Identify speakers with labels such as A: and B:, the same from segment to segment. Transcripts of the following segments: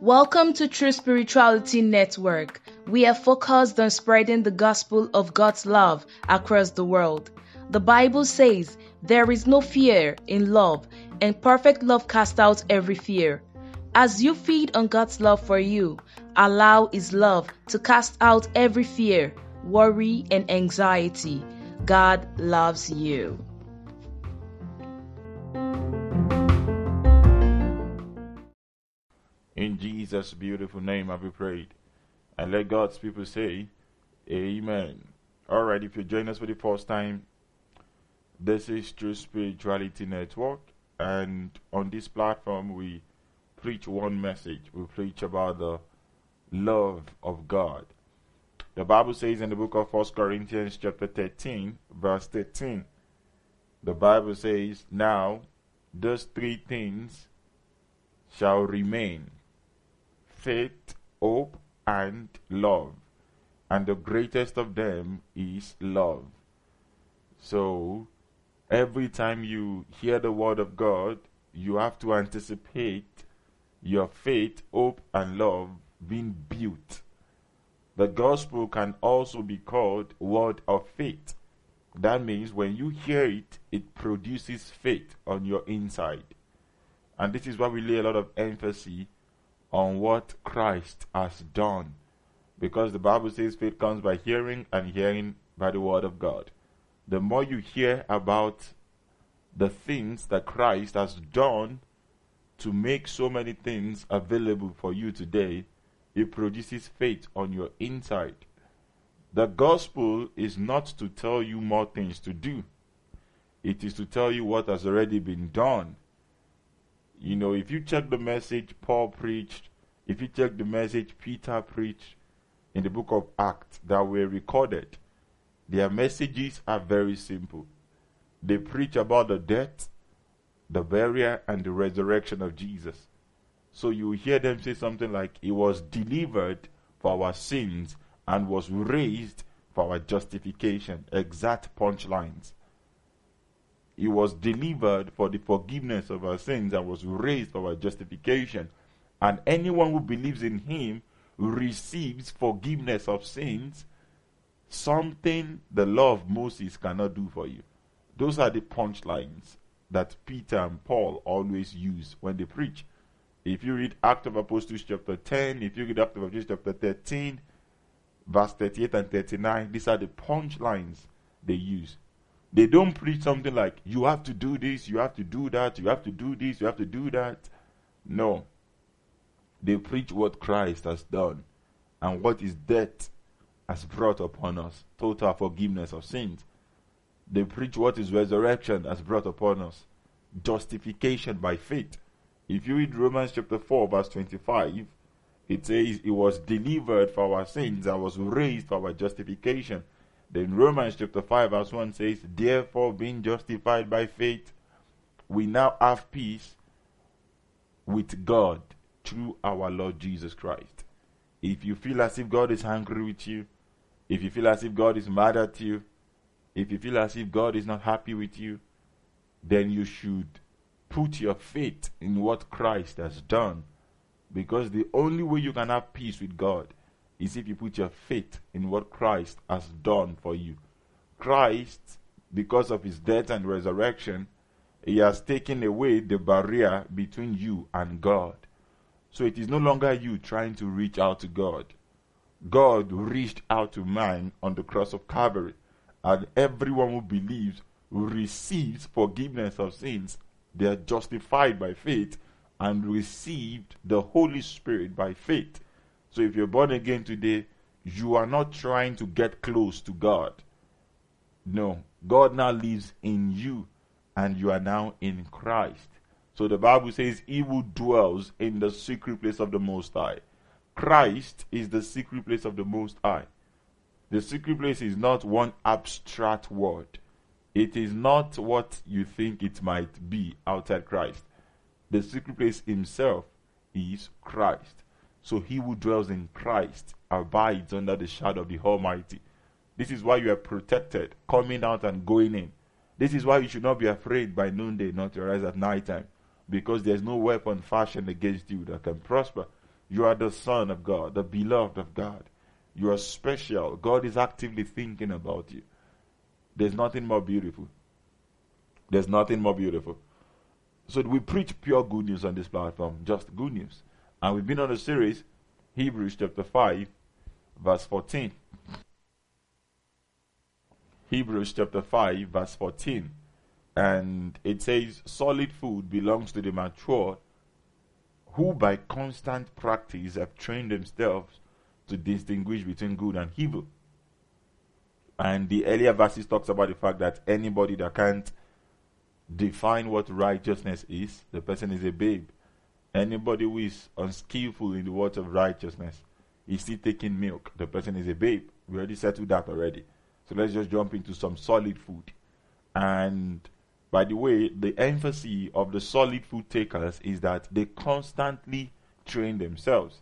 A: Welcome to True Spirituality Network. We are focused on spreading the gospel of God's love across the world. The Bible says, There is no fear in love, and perfect love casts out every fear. As you feed on God's love for you, allow His love to cast out every fear, worry, and anxiety. God loves you.
B: Jesus' beautiful name have we prayed. And let God's people say, Amen. Alright, if you join us for the first time, this is True Spirituality Network. And on this platform, we preach one message. We preach about the love of God. The Bible says in the book of 1 Corinthians, chapter 13, verse 13, the Bible says, Now those three things shall remain faith, hope, and love. And the greatest of them is love. So, every time you hear the word of God, you have to anticipate your faith, hope, and love being built. The gospel can also be called word of faith. That means when you hear it, it produces faith on your inside. And this is why we lay a lot of emphasis on what Christ has done. Because the Bible says faith comes by hearing, and hearing by the Word of God. The more you hear about the things that Christ has done to make so many things available for you today, it produces faith on your inside. The gospel is not to tell you more things to do, it is to tell you what has already been done. You know, if you check the message Paul preached, if you check the message Peter preached in the book of Acts that were recorded, their messages are very simple. They preach about the death, the burial, and the resurrection of Jesus. So you hear them say something like, He was delivered for our sins and was raised for our justification. Exact punchlines. He was delivered for the forgiveness of our sins and was raised for our justification. And anyone who believes in him receives forgiveness of sins, something the law of Moses cannot do for you. Those are the punchlines that Peter and Paul always use when they preach. If you read Act of Apostles chapter 10, if you read Act of Apostles chapter 13, verse 38 and 39, these are the punchlines they use. They don't preach something like, you have to do this, you have to do that, you have to do this, you have to do that. No. They preach what Christ has done and what his death has brought upon us total forgiveness of sins. They preach what his resurrection has brought upon us justification by faith. If you read Romans chapter 4, verse 25, it says, He was delivered for our sins and was raised for our justification. Then Romans chapter 5 verse 1 says, Therefore, being justified by faith, we now have peace with God through our Lord Jesus Christ. If you feel as if God is angry with you, if you feel as if God is mad at you, if you feel as if God is not happy with you, then you should put your faith in what Christ has done. Because the only way you can have peace with God is if you put your faith in what Christ has done for you. Christ, because of his death and resurrection, he has taken away the barrier between you and God. So it is no longer you trying to reach out to God. God reached out to man on the cross of Calvary, and everyone who believes receives forgiveness of sins. They are justified by faith and received the Holy Spirit by faith. So if you're born again today, you are not trying to get close to God. No, God now lives in you and you are now in Christ. So the Bible says, He who dwells in the secret place of the Most High. Christ is the secret place of the Most High. The secret place is not one abstract word, it is not what you think it might be outside Christ. The secret place Himself is Christ. So he who dwells in Christ abides under the shadow of the Almighty. This is why you are protected, coming out and going in. This is why you should not be afraid by noonday not to rise at night time, because there's no weapon fashioned against you that can prosper. You are the Son of God, the beloved of God. You are special. God is actively thinking about you. There's nothing more beautiful. There's nothing more beautiful. So we preach pure good news on this platform, just good news. And we've been on a series, Hebrews chapter 5, verse 14. Hebrews chapter 5, verse 14. And it says, Solid food belongs to the mature who by constant practice have trained themselves to distinguish between good and evil. And the earlier verses talks about the fact that anybody that can't define what righteousness is, the person is a babe. Anybody who is unskillful in the words of righteousness is still taking milk, the person is a babe. We already settled that already. So let's just jump into some solid food. And by the way, the emphasis of the solid food takers is that they constantly train themselves.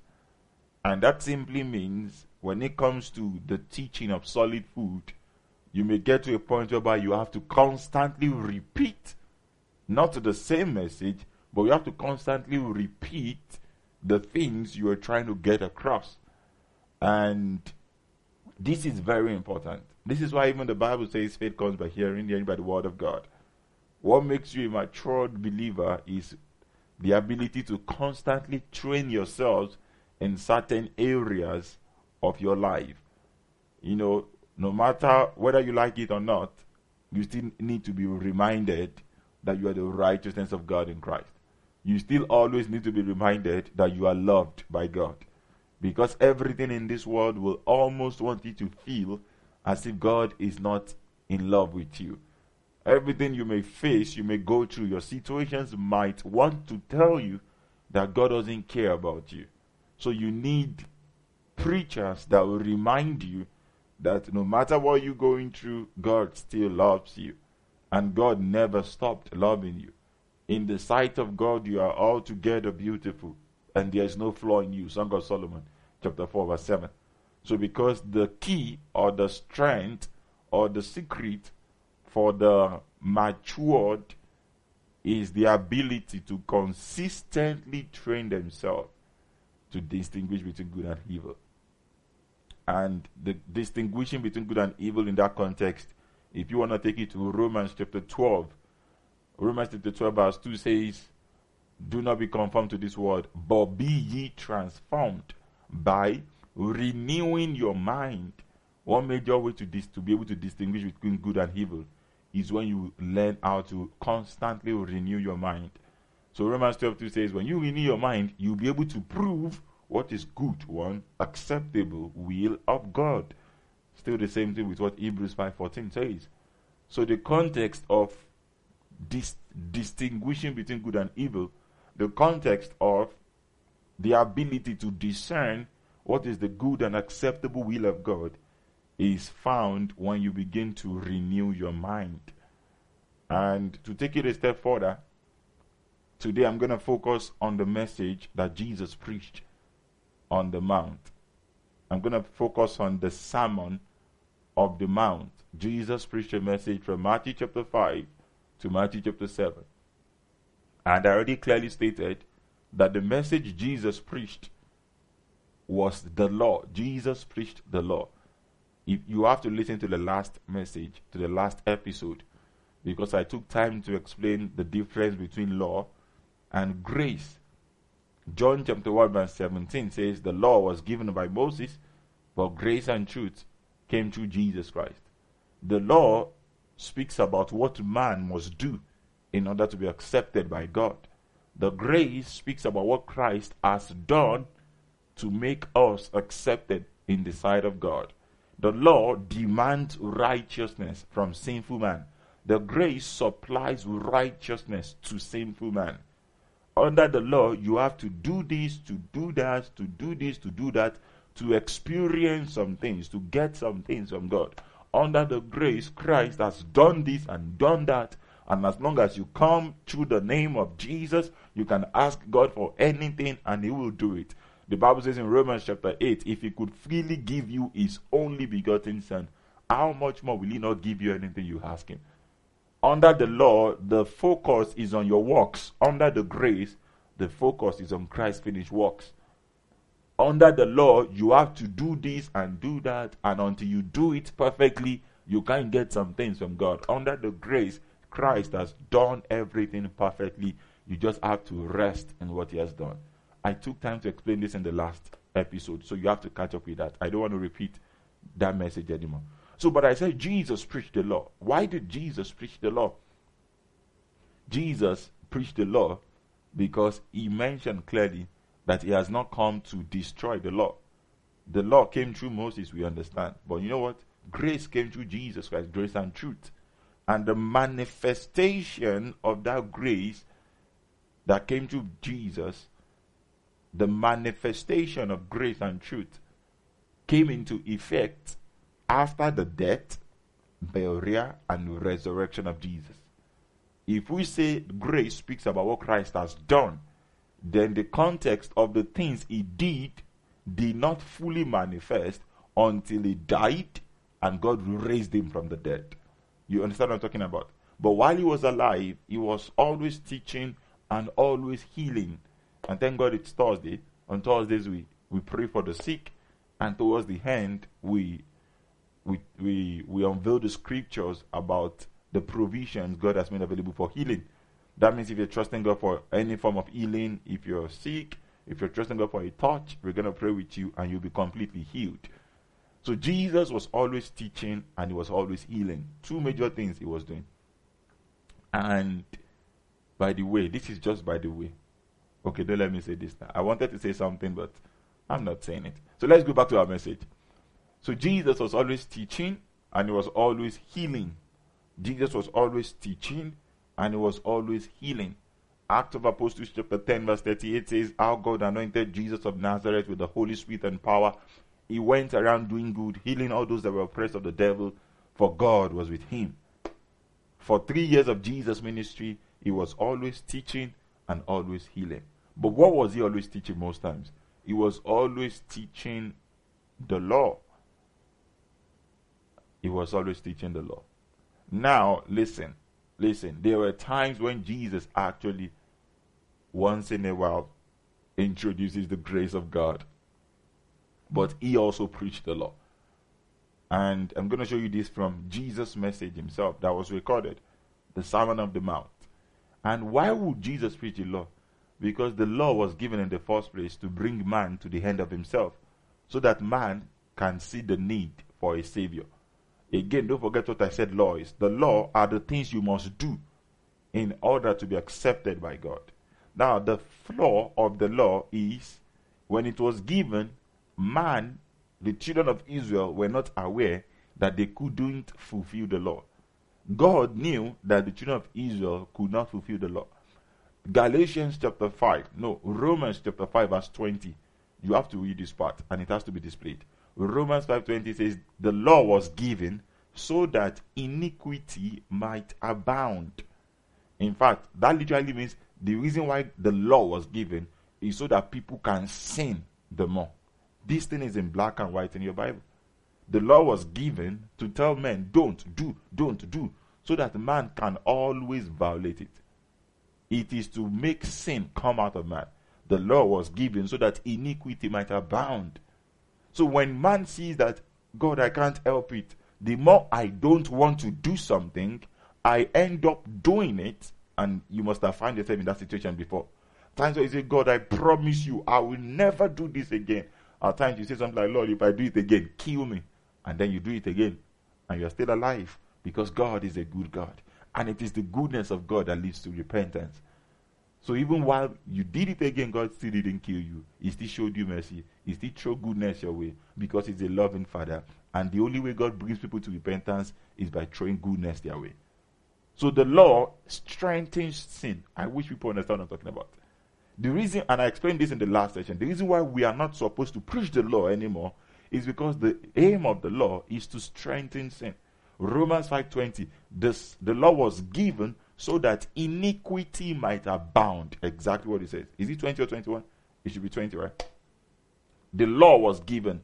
B: And that simply means when it comes to the teaching of solid food, you may get to a point whereby you have to constantly repeat not the same message, but you have to constantly repeat the things you are trying to get across. And this is very important. This is why even the Bible says faith comes by hearing, hearing by the word of God. What makes you a matured believer is the ability to constantly train yourselves in certain areas of your life. You know, no matter whether you like it or not, you still need to be reminded that you are the righteousness of God in Christ. You still always need to be reminded that you are loved by God. Because everything in this world will almost want you to feel as if God is not in love with you. Everything you may face, you may go through, your situations might want to tell you that God doesn't care about you. So you need preachers that will remind you that no matter what you're going through, God still loves you. And God never stopped loving you. In the sight of God, you are altogether beautiful, and there is no flaw in you. Song of Solomon, chapter 4, verse 7. So, because the key or the strength or the secret for the matured is the ability to consistently train themselves to distinguish between good and evil. And the distinguishing between good and evil in that context, if you want to take it to Romans chapter 12, Romans chapter 12, verse 2 says, Do not be conformed to this world, but be ye transformed by renewing your mind. One major way to, dis- to be able to distinguish between good and evil is when you learn how to constantly renew your mind. So Romans 12 2 says, when you renew your mind, you'll be able to prove what is good, one acceptable will of God. Still the same thing with what Hebrews 5:14 says. So the context of dis- distinguishing between good and evil, the context of the ability to discern what is the good and acceptable will of God is found when you begin to renew your mind. And to take it a step further, today I'm going to focus on the message that Jesus preached on the Mount. I'm going to focus on the Sermon of the Mount. Jesus preached a message from Matthew chapter 5 to Matthew chapter 7. And I already clearly stated that the message Jesus preached was the law. Jesus preached the law if you have to listen to the last message, to the last episode, because I took time to explain the difference between law and grace. John chapter 1 verse 17 says the law was given by Moses, but grace and truth came through Jesus Christ. The law speaks about what man must do in order to be accepted by God. The grace speaks about what Christ has done to make us accepted in the sight of God. The law demands righteousness from sinful man. The grace supplies righteousness to sinful man. Under the law, you have to do this, to do that, to do this, to do that, to experience some things, to get some things from God. Under the grace, Christ has done this and done that. And as long as you come through the name of Jesus, you can ask God for anything and He will do it. The Bible says in Romans chapter 8, if he could freely give you his only begotten son, how much more will he not give you anything you ask him? Under the law, the focus is on your works. Under the grace, the focus is on Christ's finished works. Under the law, you have to do this and do that, and until you do it perfectly, you can't get some things from God. Under the grace, Christ has done everything perfectly. You just have to rest in what He has done. I took time to explain this in the last episode, so you have to catch up with that. I don't want to repeat that message anymore. So, but I said Jesus preached the law. Why did Jesus preach the law? Jesus preached the law because he mentioned clearly that he has not come to destroy the law. The law came through Moses, we understand. But you know what? Grace came through Jesus Christ, grace and truth. And the manifestation of that grace that came through Jesus, the manifestation of grace and truth came into effect after the death, burial, and resurrection of Jesus. If we say grace speaks about what Christ has done, then the context of the things he did did not fully manifest until he died and God raised him from the dead. You understand what I'm talking about? But while he was alive, he was always teaching and always healing. And thank God it's Thursday. On Thursdays, we, we pray for the sick. And towards the end, we, we, we, we unveil the scriptures about the provisions God has made available for healing. That means if you're trusting God for any form of healing, if you're sick, if you're trusting God for a touch, we're going to pray with you and you'll be completely healed. So Jesus was always teaching and he was always healing. Two major things he was doing. And by the way, this is just by the way. Okay, don't let me say this now. I wanted to say something, but I'm not saying it. So let's go back to our message. So Jesus was always teaching and he was always healing. Jesus was always teaching and he was always healing. Act of Apostles chapter 10 verse 38 says, How God anointed Jesus of Nazareth with the Holy Spirit and power. He went around doing good, healing all those that were oppressed of the devil, for God was with him. For three years of Jesus' ministry, he was always teaching and always healing. But what was he always teaching most times? He was always teaching the law. He was always teaching the law. Now, listen, listen. There were times when Jesus actually, once in a while, introduces the grace of God. But he also preached the law. And I'm going to show you this from Jesus' message himself that was recorded the Sermon of the Mount. And why would Jesus preach the law? Because the law was given in the first place to bring man to the end of himself, so that man can see the need for a savior. Again, don't forget what I said law is. The law are the things you must do in order to be accepted by God. Now, the flaw of the law is when it was given, man, the children of Israel, were not aware that they couldn't fulfill the law. God knew that the children of Israel could not fulfill the law. Galatians chapter 5, no, Romans chapter 5, verse 20. You have to read this part and it has to be displayed. Romans 5:20 says the law was given so that iniquity might abound. In fact, that literally means the reason why the law was given is so that people can sin the more. This thing is in black and white in your Bible. The law was given to tell men, don't do, don't do, so that man can always violate it. It is to make sin come out of man. The law was given so that iniquity might abound. So when man sees that, God, I can't help it, the more I don't want to do something, I end up doing it. And you must have found yourself in that situation before. Times where you say, God, I promise you, I will never do this again. At times you say something like, Lord, if I do it again, kill me. And then you do it again. And you're still alive because God is a good God. And it is the goodness of God that leads to repentance. So even while you did it again, God still didn't kill you. He still showed you mercy. He still showed goodness your way because He's a loving Father. And the only way God brings people to repentance is by throwing goodness their way. So the law strengthens sin. I wish people understand what I'm talking about. The reason, and I explained this in the last session, the reason why we are not supposed to preach the law anymore is because the aim of the law is to strengthen sin. Romans 5:20, this the law was given so that iniquity might abound. Exactly what it says. Is it 20 or 21? It should be 20, right? The law was given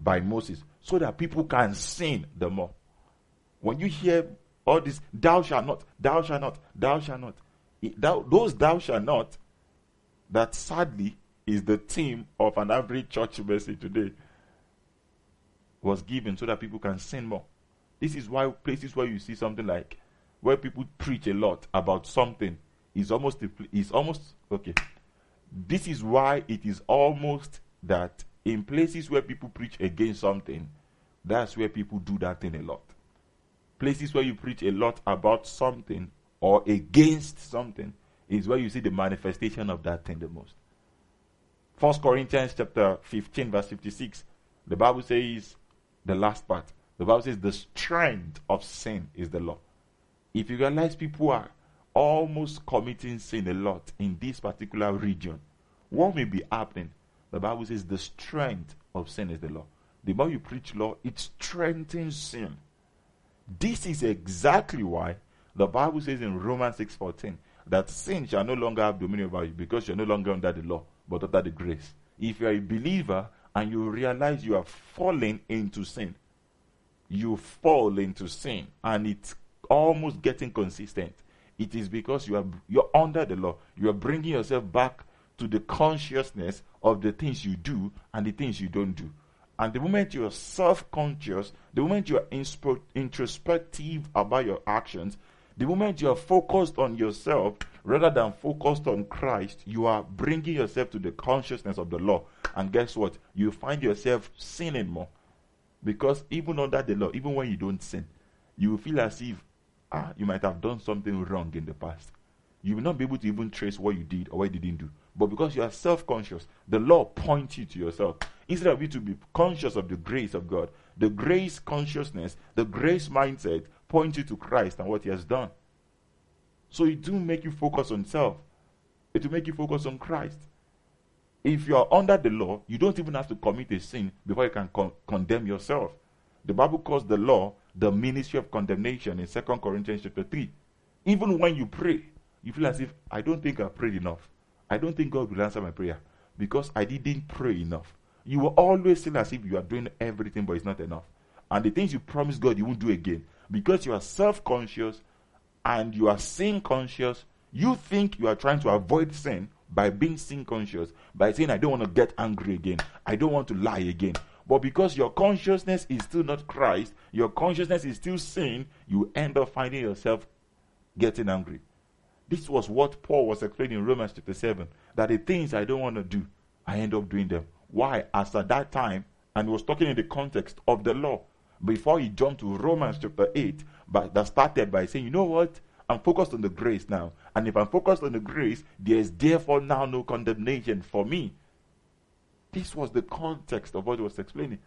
B: by Moses so that people can sin the more. When you hear all this thou shalt not, thou shalt not, thou shalt not. It, thou, those thou shalt not, that sadly is the theme of an average church message today, was given so that people can sin more. This is why places where you see something like where people preach a lot about something is almost is almost okay. This is why it is almost that in places where people preach against something, that's where people do that thing a lot. Places where you preach a lot about something or against something is where you see the manifestation of that thing the most. First Corinthians chapter 15, verse 56, the Bible says the last part. The Bible says the strength of sin is the law. If you realize people are almost committing sin a lot in this particular region, what may be happening? The Bible says the strength of sin is the law. The more you preach law, it strengthens sin. This is exactly why the Bible says in Romans 6:14 that sin shall no longer have dominion over you because you're no longer under the law, but under the grace. If you are a believer and you realize you are falling into sin, you fall into sin and it's almost getting consistent. It is because you are you're under the law. You are bringing yourself back to the consciousness of the things you do and the things you don't do. And the moment you are self conscious, the moment you are introspective about your actions, the moment you are focused on yourself rather than focused on Christ, you are bringing yourself to the consciousness of the law. And guess what? You find yourself sinning more. Because even under the law, even when you don't sin, you feel as if ah, you might have done something wrong in the past. You will not be able to even trace what you did or what you didn't do. But because you are self conscious, the law points you to yourself. Instead of you to be conscious of the grace of God, the grace consciousness, the grace mindset points you to Christ and what He has done. So it do make you focus on self. It will make you focus on Christ. If you are under the law, you don't even have to commit a sin before you can con- condemn yourself. The Bible calls the law the ministry of condemnation in 2 Corinthians chapter 3. Even when you pray, you feel as if I don't think I prayed enough. I don't think God will answer my prayer because I didn't pray enough. You will always feel as if you are doing everything, but it's not enough. And the things you promise God, you won't do again because you are self conscious and you are sin conscious. You think you are trying to avoid sin by being sin conscious, by saying, I don't want to get angry again, I don't want to lie again. But because your consciousness is still not Christ, your consciousness is still sin, you end up finding yourself getting angry. This was what Paul was explaining in Romans chapter 7 that the things I don't want to do, I end up doing them. Why? As at that time, and he was talking in the context of the law, before he jumped to Romans chapter 8, but that started by saying, you know what? I'm focused on the grace now. And if I'm focused on the grace, there is therefore now no condemnation for me. This was the context of what he was explaining.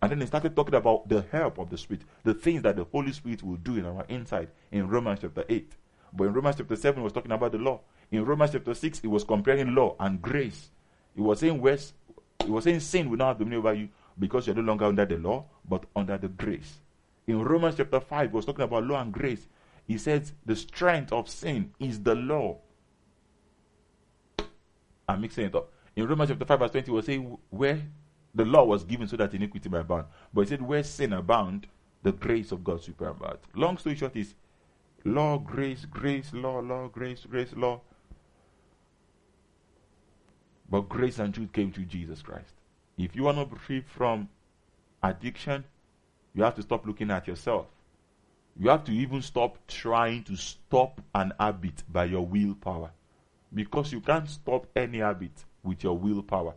B: And then he started talking about the help of the Spirit, the things that the Holy Spirit will do in our inside in Romans chapter 8. But in Romans chapter 7, he was talking about the law. In Romans chapter 6, he was comparing law and grace. He was saying, West, he was saying sin will not have dominion over you because you're no longer under the law, but under the grace. In Romans chapter 5, he was talking about law and grace. He says the strength of sin is the law. I'm mixing it up. In Romans chapter 5, verse 20, he was saying where the law was given so that iniquity might abound. But he said, where sin abound, the grace of God superabound. Long story short is law, grace, grace, law, law, grace, grace, law. But grace and truth came through Jesus Christ. If you to be free from addiction, you have to stop looking at yourself. You have to even stop trying to stop an habit by your willpower. Because you can't stop any habit with your willpower.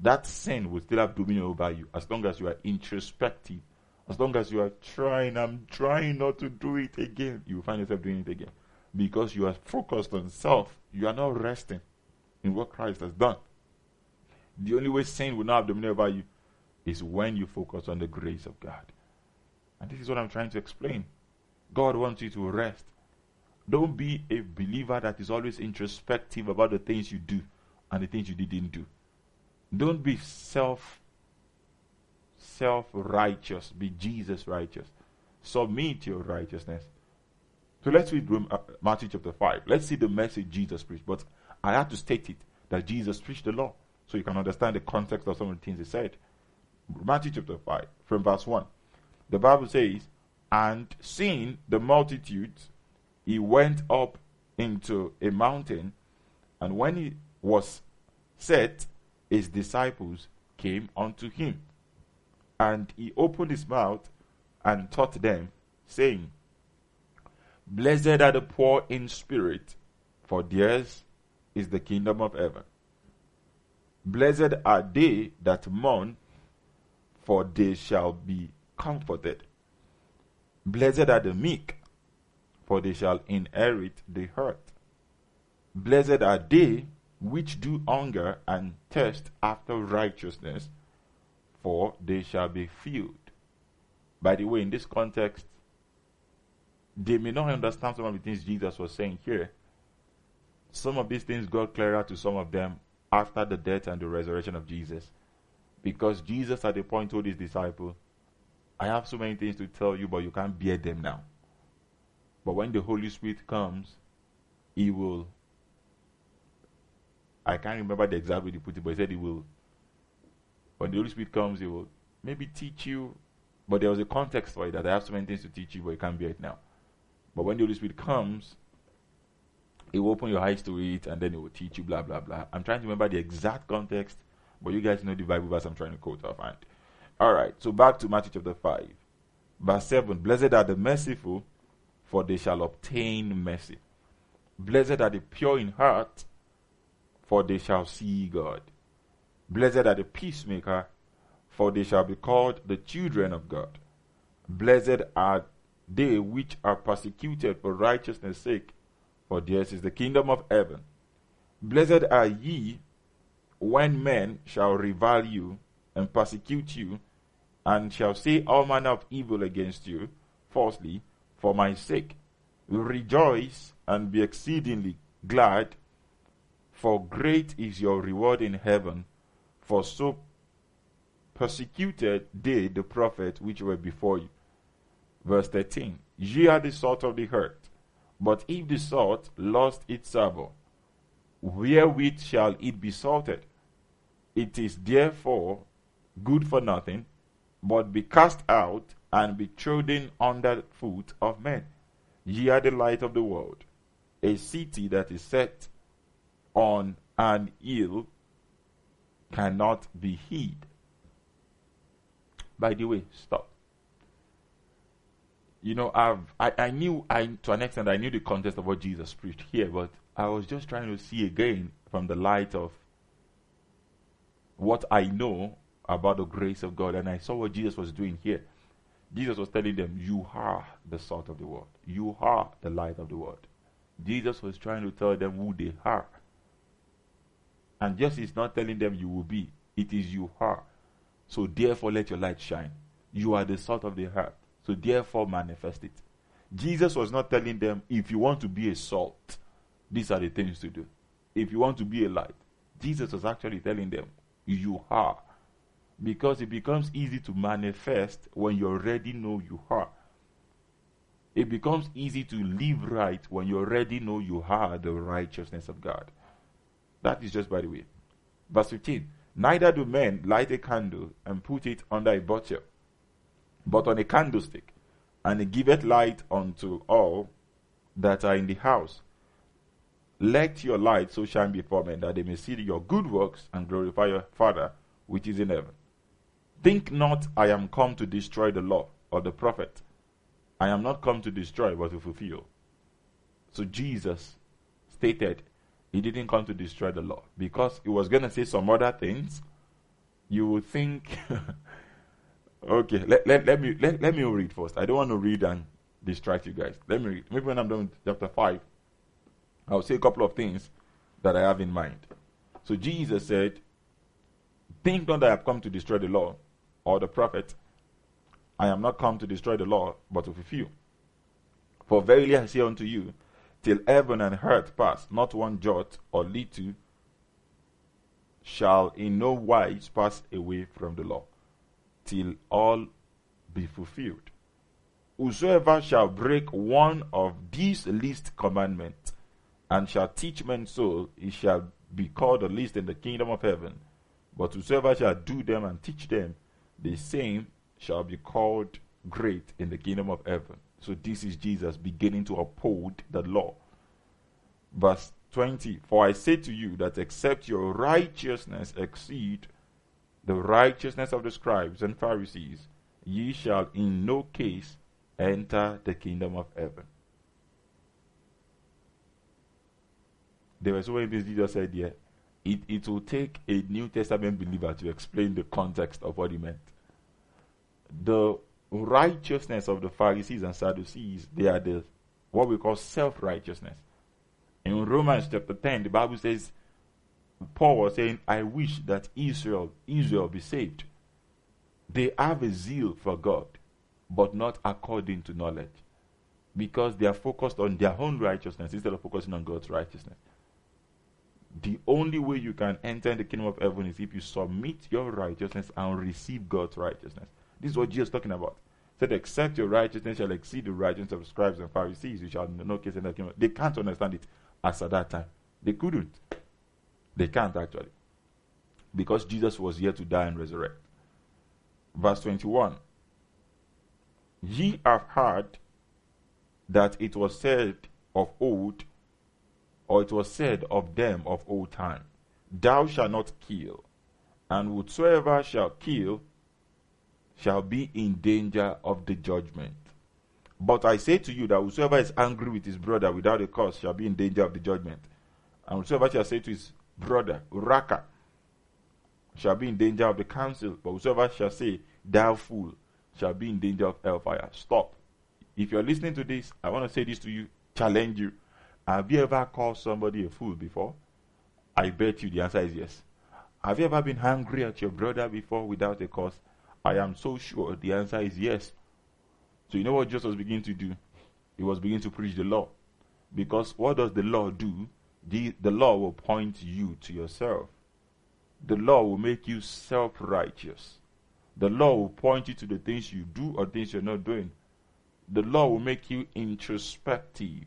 B: That sin will still have dominion over you as long as you are introspective as long as you are trying, I'm trying not to do it again, you find yourself doing it again. Because you are focused on self. You are not resting in what Christ has done. The only way sin will not have dominion over you is when you focus on the grace of God. And this is what I'm trying to explain. God wants you to rest. Don't be a believer that is always introspective about the things you do and the things you didn't do. Don't be self self righteous, be Jesus righteous. Submit your righteousness. So let's read uh, Matthew chapter 5. Let's see the message Jesus preached. But I have to state it that Jesus preached the law so you can understand the context of some of the things he said. Matthew chapter 5, from verse 1. The Bible says, And seeing the multitudes, he went up into a mountain, and when he was set, his disciples came unto him. And he opened his mouth and taught them, saying, Blessed are the poor in spirit, for theirs is the kingdom of heaven. Blessed are they that mourn, for they shall be comforted. Blessed are the meek, for they shall inherit the earth. Blessed are they which do hunger and thirst after righteousness, for they shall be filled. By the way, in this context, they may not understand some of the things Jesus was saying here. Some of these things got clearer to some of them after the death and the resurrection of Jesus. Because Jesus at the point told his disciple, I have so many things to tell you, but you can't bear them now. But when the Holy Spirit comes, He will. I can't remember the exact way he put it, but he said he will. When the Holy Spirit comes, He will maybe teach you. But there was a context for it that I have so many things to teach you, but you can't bear it now. But when the Holy Spirit comes, He will open your eyes to it and then He will teach you, blah, blah, blah. I'm trying to remember the exact context, but you guys know the Bible verse I'm trying to quote off. And all right, so back to Matthew chapter 5, verse 7. Blessed are the merciful, for they shall obtain mercy. Blessed are the pure in heart, for they shall see God. Blessed are the peacemaker, for they shall be called the children of God. Blessed are they which are persecuted for righteousness' sake, for theirs is the kingdom of heaven. Blessed are ye when men shall revile you and persecute you, and shall say all manner of evil against you falsely for my sake. Rejoice and be exceedingly glad, for great is your reward in heaven, for so persecuted they the prophets which were before you. Verse 13 Ye are the salt of the earth, but if the salt lost its savour, wherewith shall it be salted? It is therefore good for nothing, but be cast out and be trodden under foot of men. Ye are the light of the world. A city that is set on an hill cannot be hid. By the way, stop. You know, I've I, I knew I to an extent I knew the context of what Jesus preached here, but I was just trying to see again from the light of what I know about the grace of God, and I saw what Jesus was doing here. Jesus was telling them, You are the salt of the world, you are the light of the world. Jesus was trying to tell them who they are. And just is not telling them you will be, it is you are. So therefore, let your light shine. You are the salt of the earth. So therefore, manifest it. Jesus was not telling them, if you want to be a salt, these are the things to do. If you want to be a light, Jesus was actually telling them, you are because it becomes easy to manifest when you already know you are. It becomes easy to live right when you already know you are the righteousness of God. That is just by the way. Verse 15 Neither do men light a candle and put it under a bushel, but on a candlestick, and it giveth light unto all that are in the house. Let your light so shine before men that they may see your good works and glorify your Father which is in heaven. Think not I am come to destroy the law or the prophet. I am not come to destroy but to fulfill. So Jesus stated he didn't come to destroy the law because he was going to say some other things. You would think, okay, let, let, let, me, let, let me read first. I don't want to read and distract you guys. Let me read. Maybe when I'm done with chapter 5, I'll say a couple of things that I have in mind. So Jesus said, Think not that I have come to destroy the law or the prophet, I am not come to destroy the law, but to fulfill. For verily I say unto you, till heaven and earth pass, not one jot or tittle shall in no wise pass away from the law, till all be fulfilled. Whosoever shall break one of these least commandments, and shall teach men so, he shall be called the least in the kingdom of heaven. But whosoever shall do them and teach them, the same shall be called great in the kingdom of heaven. So this is Jesus beginning to uphold the law. Verse 20 For I say to you that except your righteousness exceed the righteousness of the scribes and Pharisees, ye shall in no case enter the kingdom of heaven. There was so many things Jesus said here. It, it will take a New Testament believer to explain the context of what he meant. The righteousness of the Pharisees and Sadducees, they are the what we call self righteousness. In Romans chapter 10, the Bible says, Paul was saying, I wish that Israel, Israel be saved. They have a zeal for God, but not according to knowledge. Because they are focused on their own righteousness instead of focusing on God's righteousness. The only way you can enter the kingdom of heaven is if you submit your righteousness and receive God's righteousness. This is what Jesus is talking about. He said, Except your righteousness shall exceed the righteousness of scribes and Pharisees, you shall in no case enter the kingdom. They can't understand it as at that time. They couldn't. They can't actually. Because Jesus was here to die and resurrect. Verse 21 Ye have heard that it was said of old, or it was said of them of old time, Thou shalt not kill, and whosoever shall kill shall be in danger of the judgment. But I say to you that whosoever is angry with his brother without a cause shall be in danger of the judgment. And whosoever shall say to his brother, Raca, shall be in danger of the council. But whosoever shall say, Thou fool, shall be in danger of hellfire. Stop. If you're listening to this, I want to say this to you, challenge you. Have you ever called somebody a fool before? I bet you the answer is yes. Have you ever been angry at your brother before without a cause? I am so sure the answer is yes. So you know what Jesus beginning to do? He was beginning to preach the law. Because what does the law do? The, the law will point you to yourself. The law will make you self righteous. The law will point you to the things you do or things you're not doing. The law will make you introspective.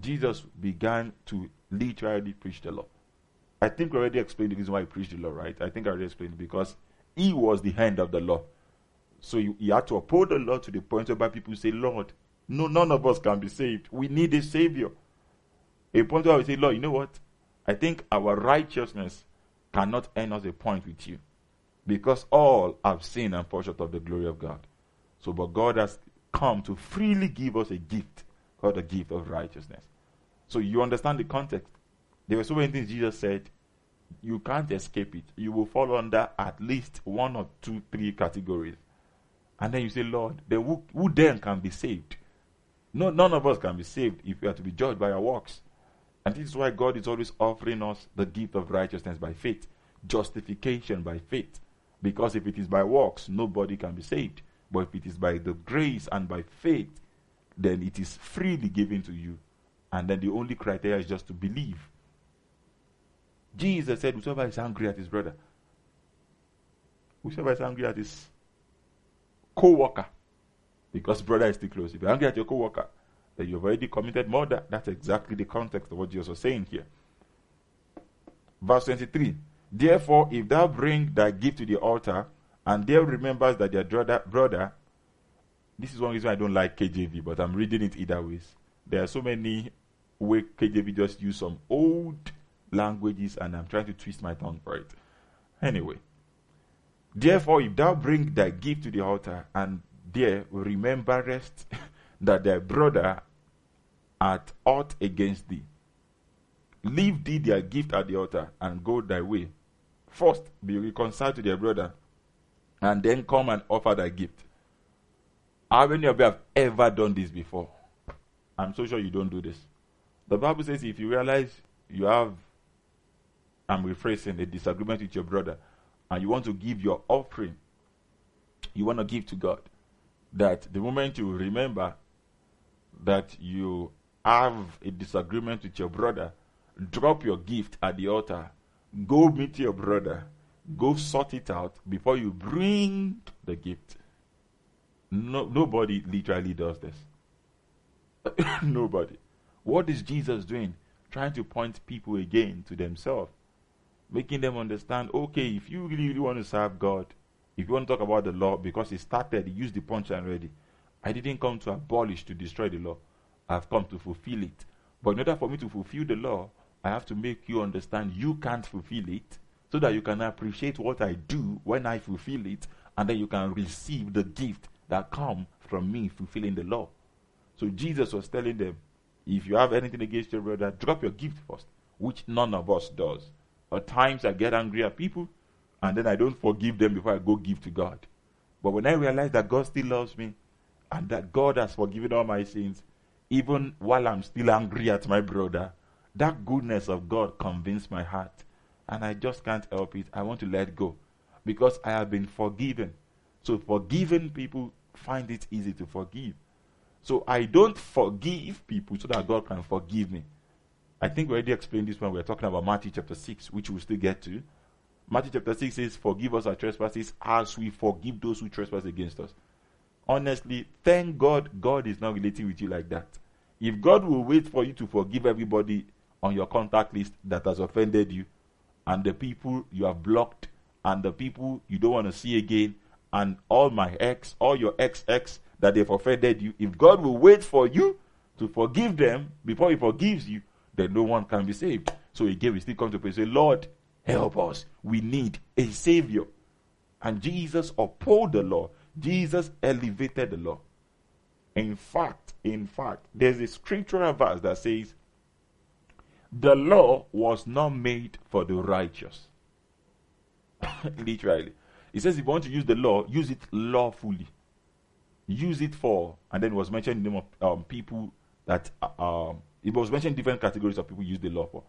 B: Jesus began to literally preach the law. I think we already explained the reason why he preached the law, right? I think I already explained because he was the hand of the law. So you, you had to uphold the law to the point where people say, Lord, no, none of us can be saved. We need a savior. A point where we say, Lord, you know what? I think our righteousness cannot end us a point with you. Because all have sinned and fall short of the glory of God. So, but God has come to freely give us a gift called the gift of righteousness. So you understand the context. There were so many things Jesus said, you can't escape it. You will fall under at least one or two, three categories. And then you say, Lord, then who, who then can be saved? No, none of us can be saved if we are to be judged by our works. And this is why God is always offering us the gift of righteousness by faith, justification by faith. Because if it is by works, nobody can be saved. But if it is by the grace and by faith, then it is freely given to you. And then the only criteria is just to believe. Jesus said, Whosoever is angry at his brother, whosoever is angry at his co-worker because brother is still close. If you're angry at your co-worker, then you've already committed murder. That's exactly the context of what Jesus was saying here. Verse 23. Therefore, if thou bring thy gift to the altar, and there remembers that their brother, brother, this is one reason I don't like KJV, but I'm reading it either ways. There are so many way KJV just use some old languages, and I'm trying to twist my tongue for it. Anyway, Therefore, if thou bring thy gift to the altar, and there rememberest that thy brother hath aught against thee, leave thee their gift at the altar, and go thy way. First, be reconciled to thy brother, and then come and offer thy gift. How many of you have ever done this before? I'm so sure you don't do this. The Bible says if you realize you have, I'm rephrasing, a disagreement with your brother, and you want to give your offering, you want to give to God, that the moment you remember that you have a disagreement with your brother, drop your gift at the altar, go meet your brother, go sort it out before you bring the gift. No, nobody literally does this. nobody. What is Jesus doing? Trying to point people again to themselves making them understand okay, if you really, really want to serve God, If you want to talk about the law, because it started, he used the punchline already. I didn't come to abolish, to destroy the law. I've come to fulfill it. But in order for me to fulfill the law, I have to make you understand you can't fulfill it so that you can appreciate what I do when I fulfill it, and then you can receive the gift that come from me fulfilling the law. So Jesus was telling them, if you have anything against your brother, drop your gift first, which none of us does. At times I get angry at people, and then I don't forgive them before I go give to God. But when I realize that God still loves me, and that God has forgiven all my sins, even while I'm still angry at my brother, that goodness of God convinced my heart. And I just can't help it. I want to let go because I have been forgiven. So, forgiven people find it easy to forgive. So, I don't forgive people so that God can forgive me. I think we already explained this when we were talking about Matthew chapter 6, which we'll still get to. Matthew chapter 6 says, Forgive us our trespasses as we forgive those who trespass against us. Honestly, thank God God is not relating with you like that. If God will wait for you to forgive everybody on your contact list that has offended you, and the people you have blocked, and the people you don't want to see again, and all my ex, all your ex ex that they've offended you, if God will wait for you to forgive them before He forgives you, then no one can be saved. So again, we still come to pray, say, Lord, help us. We need a Savior. And Jesus uphold the law. Jesus elevated the law. In fact, in fact, there's a scriptural verse that says, the law was not made for the righteous. Literally. It says if you want to use the law, use it lawfully. Use it for, and then it was mentioned the name of um, people that, uh, um, it was mentioned different categories of people use the law for.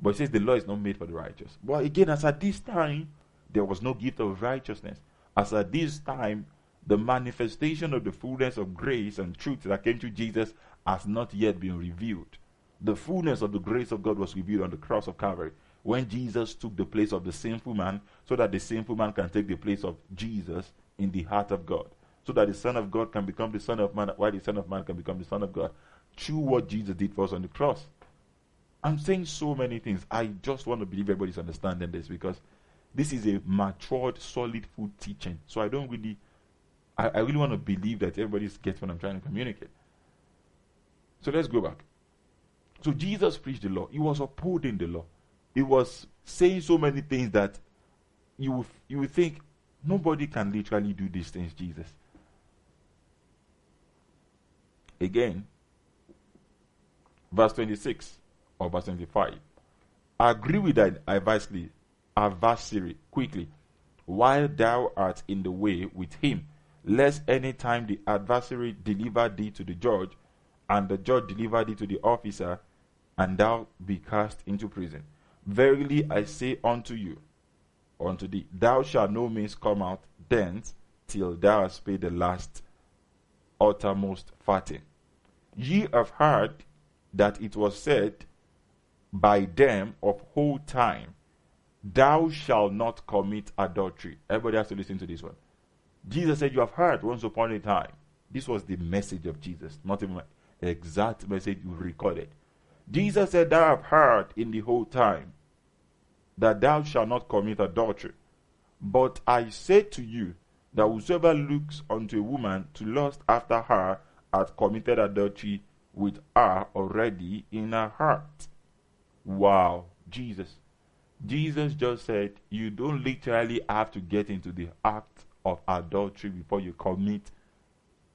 B: But it says the law is not made for the righteous. But again, as at this time, there was no gift of righteousness. As at this time, the manifestation of the fullness of grace and truth that came to Jesus has not yet been revealed. The fullness of the grace of God was revealed on the cross of Calvary when Jesus took the place of the sinful man so that the sinful man can take the place of Jesus in the heart of God. So that the Son of God can become the Son of Man, while the Son of Man can become the Son of God through what Jesus did for us on the cross. I'm saying so many things. I just want to believe everybody's understanding this because this is a matured, solid food teaching. So I don't really I, I really want to believe that everybody gets what I'm trying to communicate. So let's go back. So Jesus preached the law. He was upholding the law. He was saying so many things that you would, you would think nobody can literally do these things, Jesus. Again, verse 26 or verse 25. Agree with that adversely, adversary quickly, while thou art in the way with him lest any time the adversary deliver thee to the judge, and the judge deliver thee to the officer, and thou be cast into prison. Verily I say unto you, unto thee, thou shalt no means come out thence till thou hast paid the last uttermost farthing. Ye have heard that it was said by them of whole time, Thou shalt not commit adultery. Everybody has to listen to this one. Jesus said, You have heard once upon a time. This was the message of Jesus, not even exact message you recorded. Jesus said, Thou have heard in the whole time that thou shalt not commit adultery. But I say to you that whosoever looks unto a woman to lust after her hath committed adultery with her already in her heart. Wow, Jesus. Jesus just said, You don't literally have to get into the act of adultery before you commit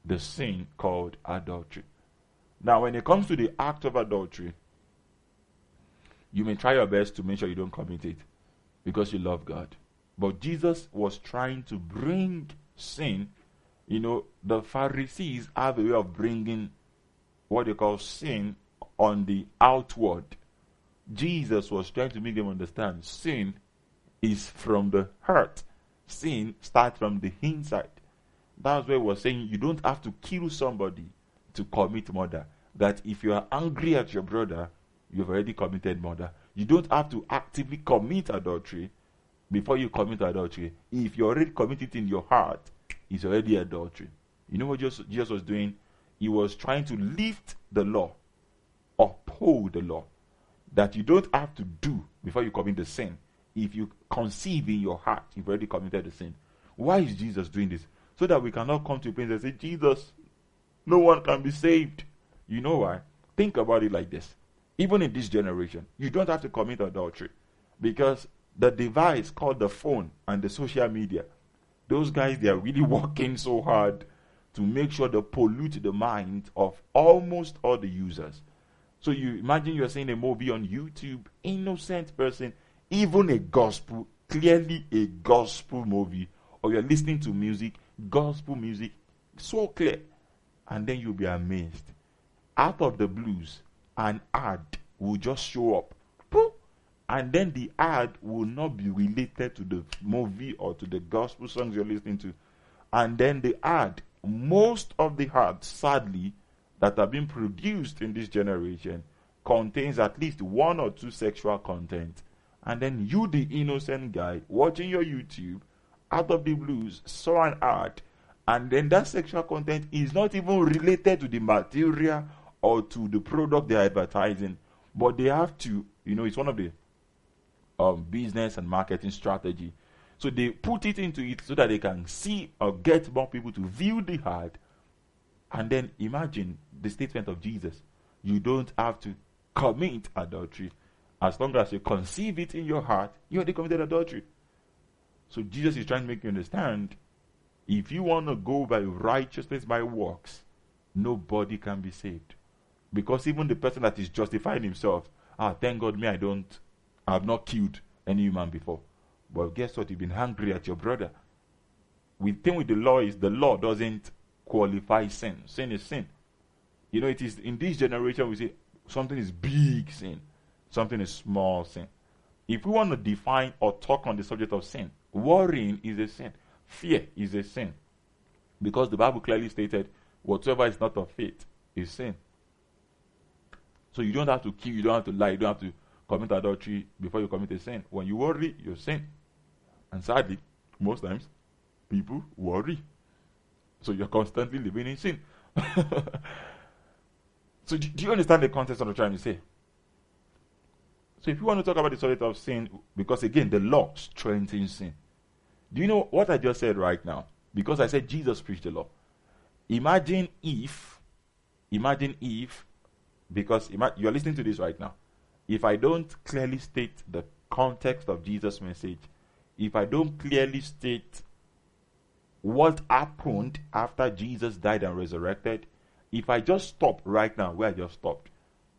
B: the sin called adultery. Now, when it comes to the act of adultery, you may try your best to make sure you don't commit it because you love God. But Jesus was trying to bring sin. You know, the Pharisees have a way of bringing what they call sin on the outward. Jesus was trying to make them understand sin is from the heart sin starts from the inside. That's why we're saying you don't have to kill somebody to commit murder. That if you are angry at your brother, you've already committed murder. You don't have to actively commit adultery before you commit adultery. If you already commit it in your heart, it's already adultery. You know what Jesus was doing? He was trying to lift the law, uphold the law, that you don't have to do before you commit the sin if you conceive in your heart, you've already committed the sin. Why is Jesus doing this? So that we cannot come to a place and say, Jesus, no one can be saved. You know why? Think about it like this. Even in this generation, you don't have to commit adultery because the device called the phone and the social media, those guys, they are really working so hard to make sure they pollute the mind of almost all the users. So you imagine you're seeing a movie on YouTube, innocent person, even a gospel, clearly a gospel movie, or you're listening to music, gospel music, so clear. And then you'll be amazed. Out of the blues, an ad will just show up. And then the ad will not be related to the movie or to the gospel songs you're listening to. And then the ad, most of the ads, sadly, that have been produced in this generation contains at least one or two sexual content. And then you, the innocent guy, watching your YouTube, out of the blues, saw an ad, and then that sexual content is not even related to the material or to the product they're advertising, but they have to, you know, it's one of the um, business and marketing strategy. So they put it into it so that they can see or get more people to view the heart. And then imagine the statement of Jesus. You don't have to commit adultery. As long as you conceive it in your heart, you already committed adultery. So Jesus is trying to make you understand if you want to go by righteousness by works, nobody can be saved. Because even the person that is justifying himself, ah, thank God me, I don't, I have not killed any human before. But guess what? You've been angry at your brother. The thing with the law is the law doesn't qualify sin. Sin is sin. You know, it is in this generation we say something is big sin, something is small sin. If we want to define or talk on the subject of sin, worrying is a sin, fear is a sin. Because the Bible clearly stated, whatsoever is not of faith is sin. So you don't have to kill, you don't have to lie, you don't have to commit adultery before you commit a sin. When you worry, you sin. And sadly, most times, people worry. So you're constantly living in sin. so do, do, you understand the context of what I'm trying to say? So if you want to talk about the subject of sin, because again, the law strengthens sin. Do you know what I just said right now? Because I said Jesus preached the law. Imagine if, imagine if, because ima- you're listening to this right now. If I don't clearly state the context of Jesus' message, if I don't clearly state what happened after Jesus died and resurrected, if I just stop right now where I just stopped,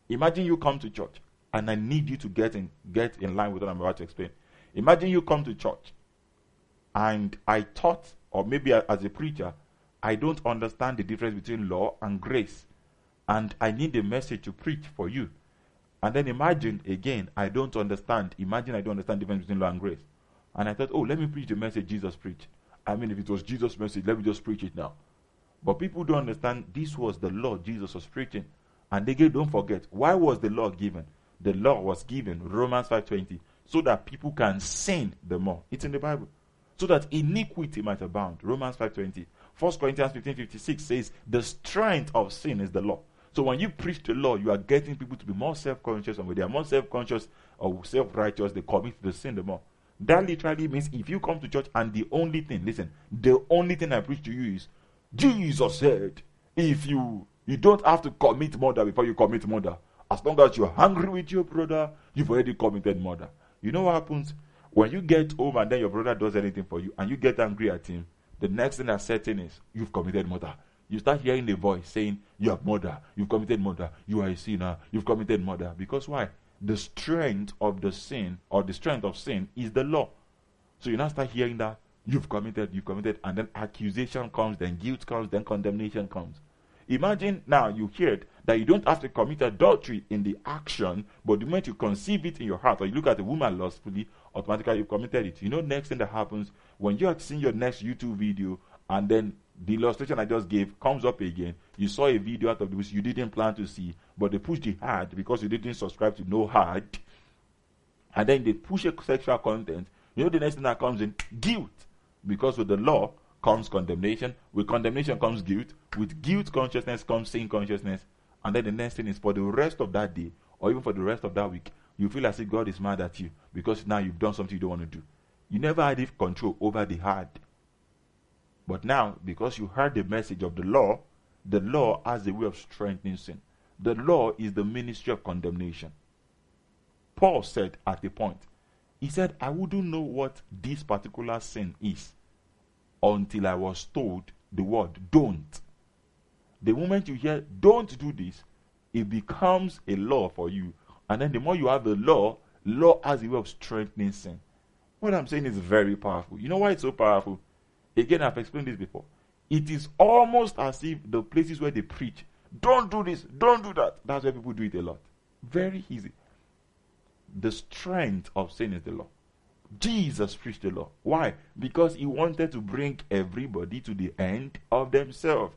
B: imagine you come to church and I need you to get in get in line with what I'm about to explain. Imagine you come to church and I taught, or maybe as a preacher, I don't understand the difference between law and grace. And I need a message to preach for you. And then imagine again, I don't understand. Imagine I don't understand the difference between law and grace. And I thought, oh, let me preach the message Jesus preached. I mean, if it was Jesus' message, let me just preach it now. But people don't understand this was the law Jesus was preaching. And they don't forget, why was the law given? The law was given, Romans 5.20, so that people can sin the more. It's in the Bible. So that iniquity might abound, Romans 5.20. 1 Corinthians 15.56 says, the strength of sin is the law. So when you preach the law, you are getting people to be more self-conscious, and when they are more self-conscious or self-righteous, they commit the sin the more. That literally means if you come to church and the only thing, listen, the only thing I preach to you is Jesus said, if you you don't have to commit murder before you commit murder. As long as you're hungry with your brother, you've already committed murder. You know what happens? When you get home and then your brother does anything for you and you get angry at him, the next thing that's certain is you've committed murder. You start hearing the voice saying, You have murder, you've committed murder, you are a sinner, you've committed murder. Because why? The strength of the sin or the strength of sin is the law. So you now start hearing that you've committed, you've committed, and then accusation comes, then guilt comes, then condemnation comes. Imagine now you heard that you don't have to commit adultery in the action, but the moment you conceive it in your heart, or you look at a woman lustfully, automatically you've committed it. You know, next thing that happens when you are seeing your next YouTube video, and then the illustration I just gave comes up again. You saw a video out of which you didn't plan to see, but they pushed it hard because you didn't subscribe to No Hard. And then they push a sexual content. You know the next thing that comes in? Guilt. Because with the law comes condemnation. With condemnation comes guilt. With guilt consciousness comes sin consciousness. And then the next thing is for the rest of that day, or even for the rest of that week, you feel as if God is mad at you because now you've done something you don't want to do. You never had control over the heart But now, because you heard the message of the law, the law has a way of strengthening sin. The law is the ministry of condemnation. Paul said at a point, he said, I wouldn't know what this particular sin is until I was told the word don't. The moment you hear don't do this, it becomes a law for you. And then the more you have the law, law has a way of strengthening sin. What I'm saying is very powerful. You know why it's so powerful? Again, I've explained this before. It is almost as if the places where they preach, don't do this, don't do that. That's why people do it a lot. Very easy. The strength of sin is the law. Jesus preached the law. Why? Because he wanted to bring everybody to the end of themselves.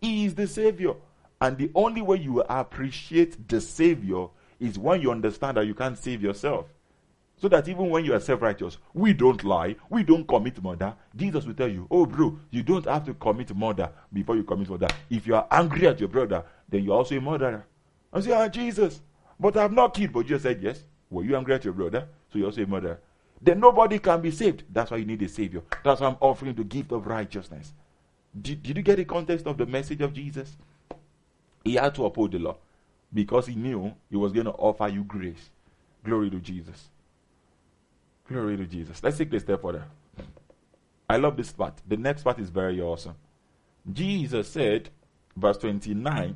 B: He is the Savior. And the only way you appreciate the Savior is when you understand that you can't save yourself. So that even when you are self righteous, we don't lie, we don't commit murder. Jesus will tell you, oh, bro, you don't have to commit murder before you commit murder. If you are angry at your brother, then you're also a murderer. I say, ah, Jesus, but I've not killed. But Jesus said, yes. Were you angry at your brother? So you're also a murderer. Then nobody can be saved. That's why you need a savior. That's why I'm offering the gift of righteousness. Did, did you get the context of the message of Jesus? He had to uphold the law because he knew he was going to offer you grace. Glory to Jesus. Glory to Jesus. Let's take a step further. I love this part. The next part is very awesome. Jesus said, verse 29,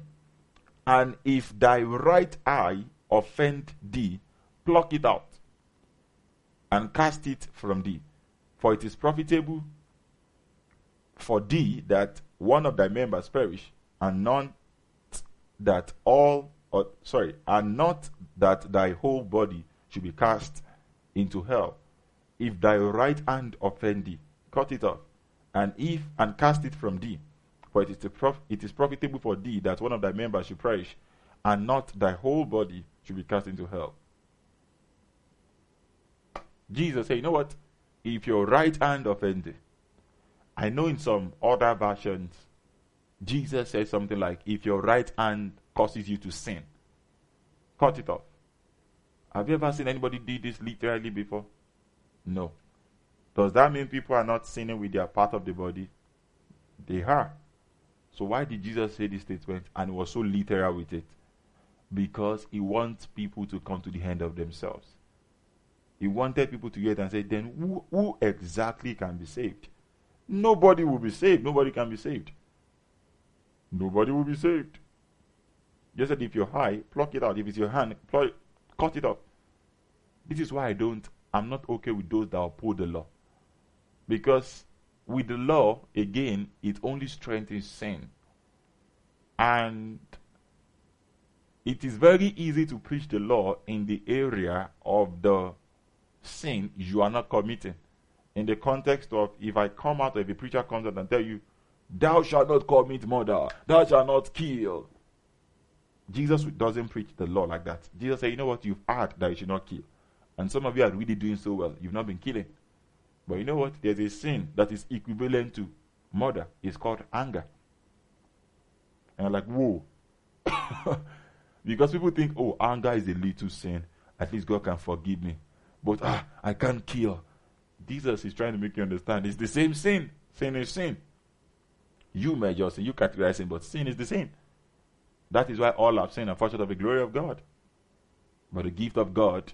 B: And if thy right eye offend thee, pluck it out and cast it from thee. For it is profitable for thee that one of thy members perish, and none that all, or, sorry, and not that thy whole body should be cast into hell. If thy right hand offend thee, cut it off, and if and cast it from thee. For it is, prof- it is profitable for thee that one of thy members should perish, and not thy whole body should be cast into hell. Jesus said, You know what? If your right hand offend thee, I know in some other versions, Jesus says something like, If your right hand causes you to sin, cut it off. Have you ever seen anybody do this literally before? No. Does that mean people are not sinning with their part of the body? They are. So why did Jesus say this statement and was so literal with it? Because he wants people to come to the end of themselves. He wanted people to get and say, then who, who exactly can be saved? Nobody will be saved. Nobody can be saved. Nobody will be saved. Just said if you're high, pluck it out. If it's your hand, pluck, cut it off. This is why I don't, I'm not okay with those that uphold the law. Because with the law, again, it only strengthens sin. And it is very easy to preach the law in the area of the sin you are not committing. In the context of if I come out, if a preacher comes out and tell you, Thou shalt not commit murder, thou shalt not kill. Jesus doesn't preach the law like that. Jesus said, You know what? You've heard that you should not kill. And some of you are really doing so well. You've not been killing. But you know what? There's a sin that is equivalent to murder. It's called anger. And I'm like, whoa. because people think, oh, anger is a little sin. At least God can forgive me. But ah, I can't kill. Jesus is trying to make you understand it's the same sin. Sin is sin. You just say you categorize sin, but sin is the same. That is why all have sinned and fall short of the glory of God. But the gift of God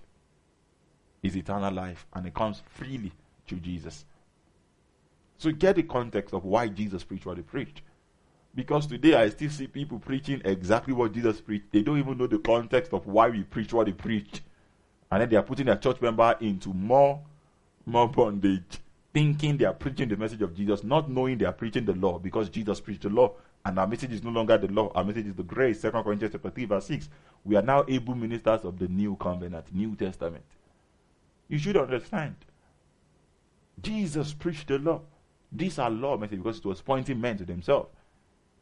B: is eternal life, and it comes freely through Jesus. So get the context of why Jesus preached what he preached. Because today I still see people preaching exactly what Jesus preached. They don't even know the context of why we preach what he preached and then they are putting their church member into more, more bondage, thinking they are preaching the message of Jesus, not knowing they are preaching the law because Jesus preached the law, and our message is no longer the law. Our message is the grace. Second Corinthians chapter three verse six. We are now able ministers of the new covenant, New Testament. You should understand. Jesus preached the law. These are law messages because it was pointing men to themselves.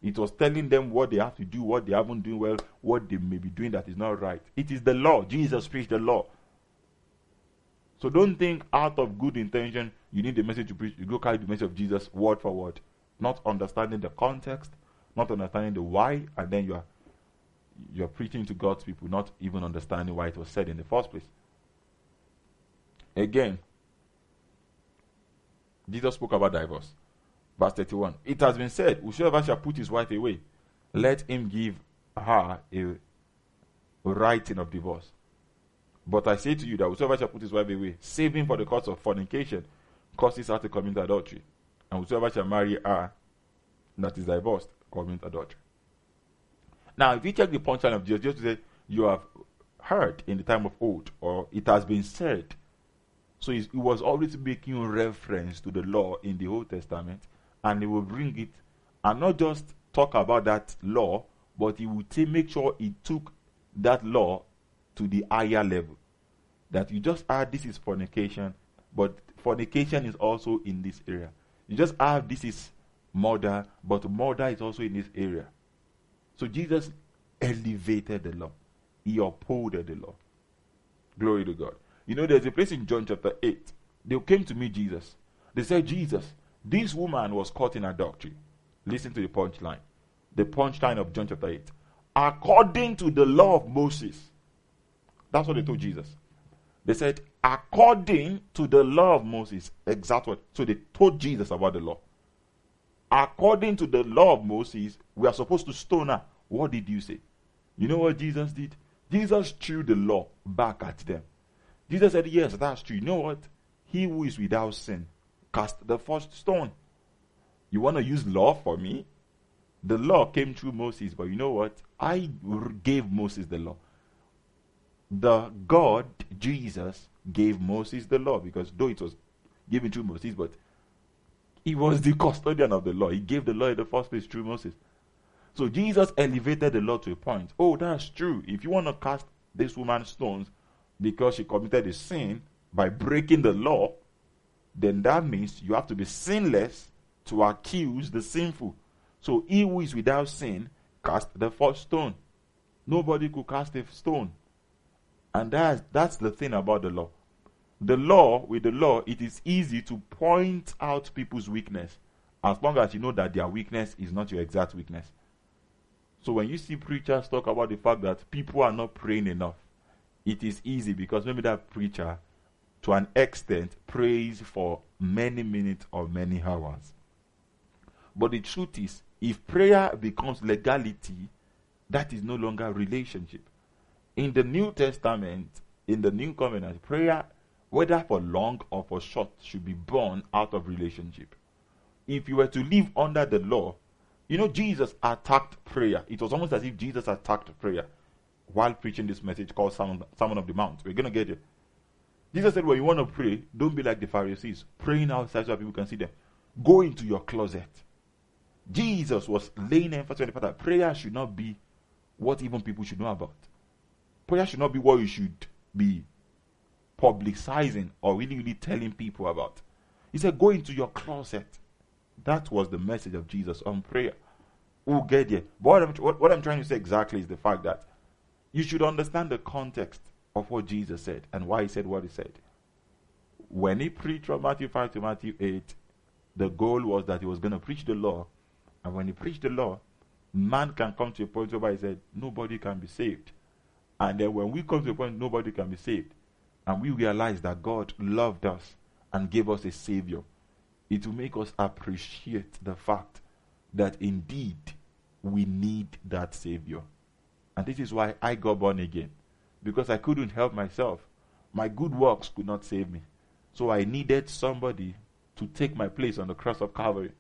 B: It was telling them what they have to do, what they haven't done well, what they may be doing that is not right. It is the law. Jesus preached the law. So don't think out of good intention you need the message to preach. You go carry the message of Jesus word for word, not understanding the context, not understanding the why, and then you are you're preaching to God's people, not even understanding why it was said in the first place. Again, Jesus spoke about divorce, Verse 31. It has been said, Whosoever shall put his wife away, let him give her a writing of divorce. But I say to you that whosoever shall put his wife away, saving for the cause of fornication, causes her to commit adultery. And whosoever shall marry her that is divorced, commit adultery. Now, if you check the punchline of Jesus, just say, You have heard in the time of old, or it has been said. So it was always making reference to the law in the Old Testament, and he will bring it and not just talk about that law, but he will t- make sure he took that law to the higher level. That you just add this is fornication, but fornication is also in this area. You just add this is murder, but murder is also in this area. So Jesus elevated the law, he upholded the law. Glory to God. You know, there's a place in John chapter 8. They came to meet Jesus. They said, Jesus, this woman was caught in adultery. Listen to the punchline. The punchline of John chapter 8. According to the law of Moses. That's what they told Jesus. They said, according to the law of Moses. Exact what. So they told Jesus about the law. According to the law of Moses, we are supposed to stone her. What did you say? You know what Jesus did? Jesus threw the law back at them. Jesus said, Yes, that's true. You know what? He who is without sin cast the first stone. You want to use law for me? The law came through Moses, but you know what? I gave Moses the law. The God, Jesus, gave Moses the law because though it was given through Moses, but he was the custodian of the law. He gave the law in the first place through Moses. So Jesus elevated the law to a point. Oh, that's true. If you want to cast this woman stones because she committed a sin by breaking the law, then that means you have to be sinless to accuse the sinful. So he who is without sin cast the first stone. Nobody could cast a stone. And that's, that's the thing about the law. The law, with the law, it is easy to point out people's weakness as long as you know that their weakness is not your exact weakness. So when you see preachers talk about the fact that people are not praying enough, it is easy because maybe that preacher to an extent, prays for many minutes or many hours. But the truth is, if prayer becomes legality, that is no longer relationship. In the New Testament, in the New Covenant, prayer, whether for long or for short, should be born out of relationship. If you were to live under the law, you know, Jesus attacked prayer. It was almost as if Jesus attacked prayer while preaching this message called Sermon, of the Mount. We're going to get it. Jesus said, when you want to pray, don't be like the Pharisees, praying outside so people can see them. Go into your closet. Jesus was laying emphasis on the fact that prayer should not be what even people should know about. Prayer should not be what you should be publicizing or really, really telling people about. He said, Go into your closet. That was the message of Jesus on prayer. We'll get there. But what I'm, what, what I'm trying to say exactly is the fact that you should understand the context of what Jesus said and why he said what he said. When he preached from Matthew 5 to Matthew 8, the goal was that he was going to preach the law. And when he preached the law, man can come to a point where he said, nobody can be saved. And then when we come to a point, nobody can be saved, and we realize that God loved us and gave us a Savior, it will make us appreciate the fact that indeed we need that Savior. And this is why I got born again because I couldn't help myself. My good works could not save me. So I needed somebody to take my place on the cross of Calvary.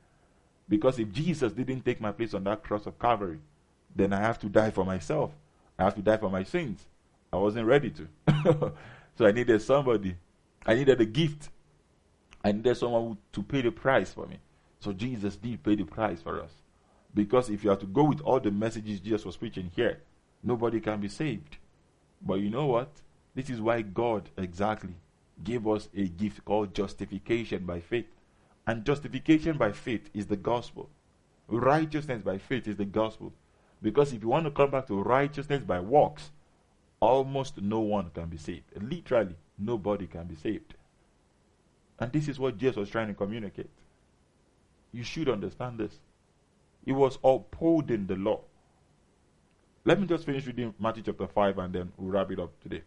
B: Because if Jesus didn't take my place on that cross of Calvary, then I have to die for myself. I have to die for my sins. I wasn't ready to. so I needed somebody. I needed a gift. I needed someone to pay the price for me. So Jesus did pay the price for us. Because if you have to go with all the messages Jesus was preaching here, nobody can be saved. But you know what? This is why God exactly gave us a gift called justification by faith. And justification by faith is the gospel. Righteousness by faith is the gospel. Because if you want to come back to righteousness by works, almost no one can be saved. Literally, nobody can be saved. And this is what Jesus was trying to communicate. You should understand this. He was upholding the law. Let me just finish reading Matthew chapter 5 and then we'll wrap it up today.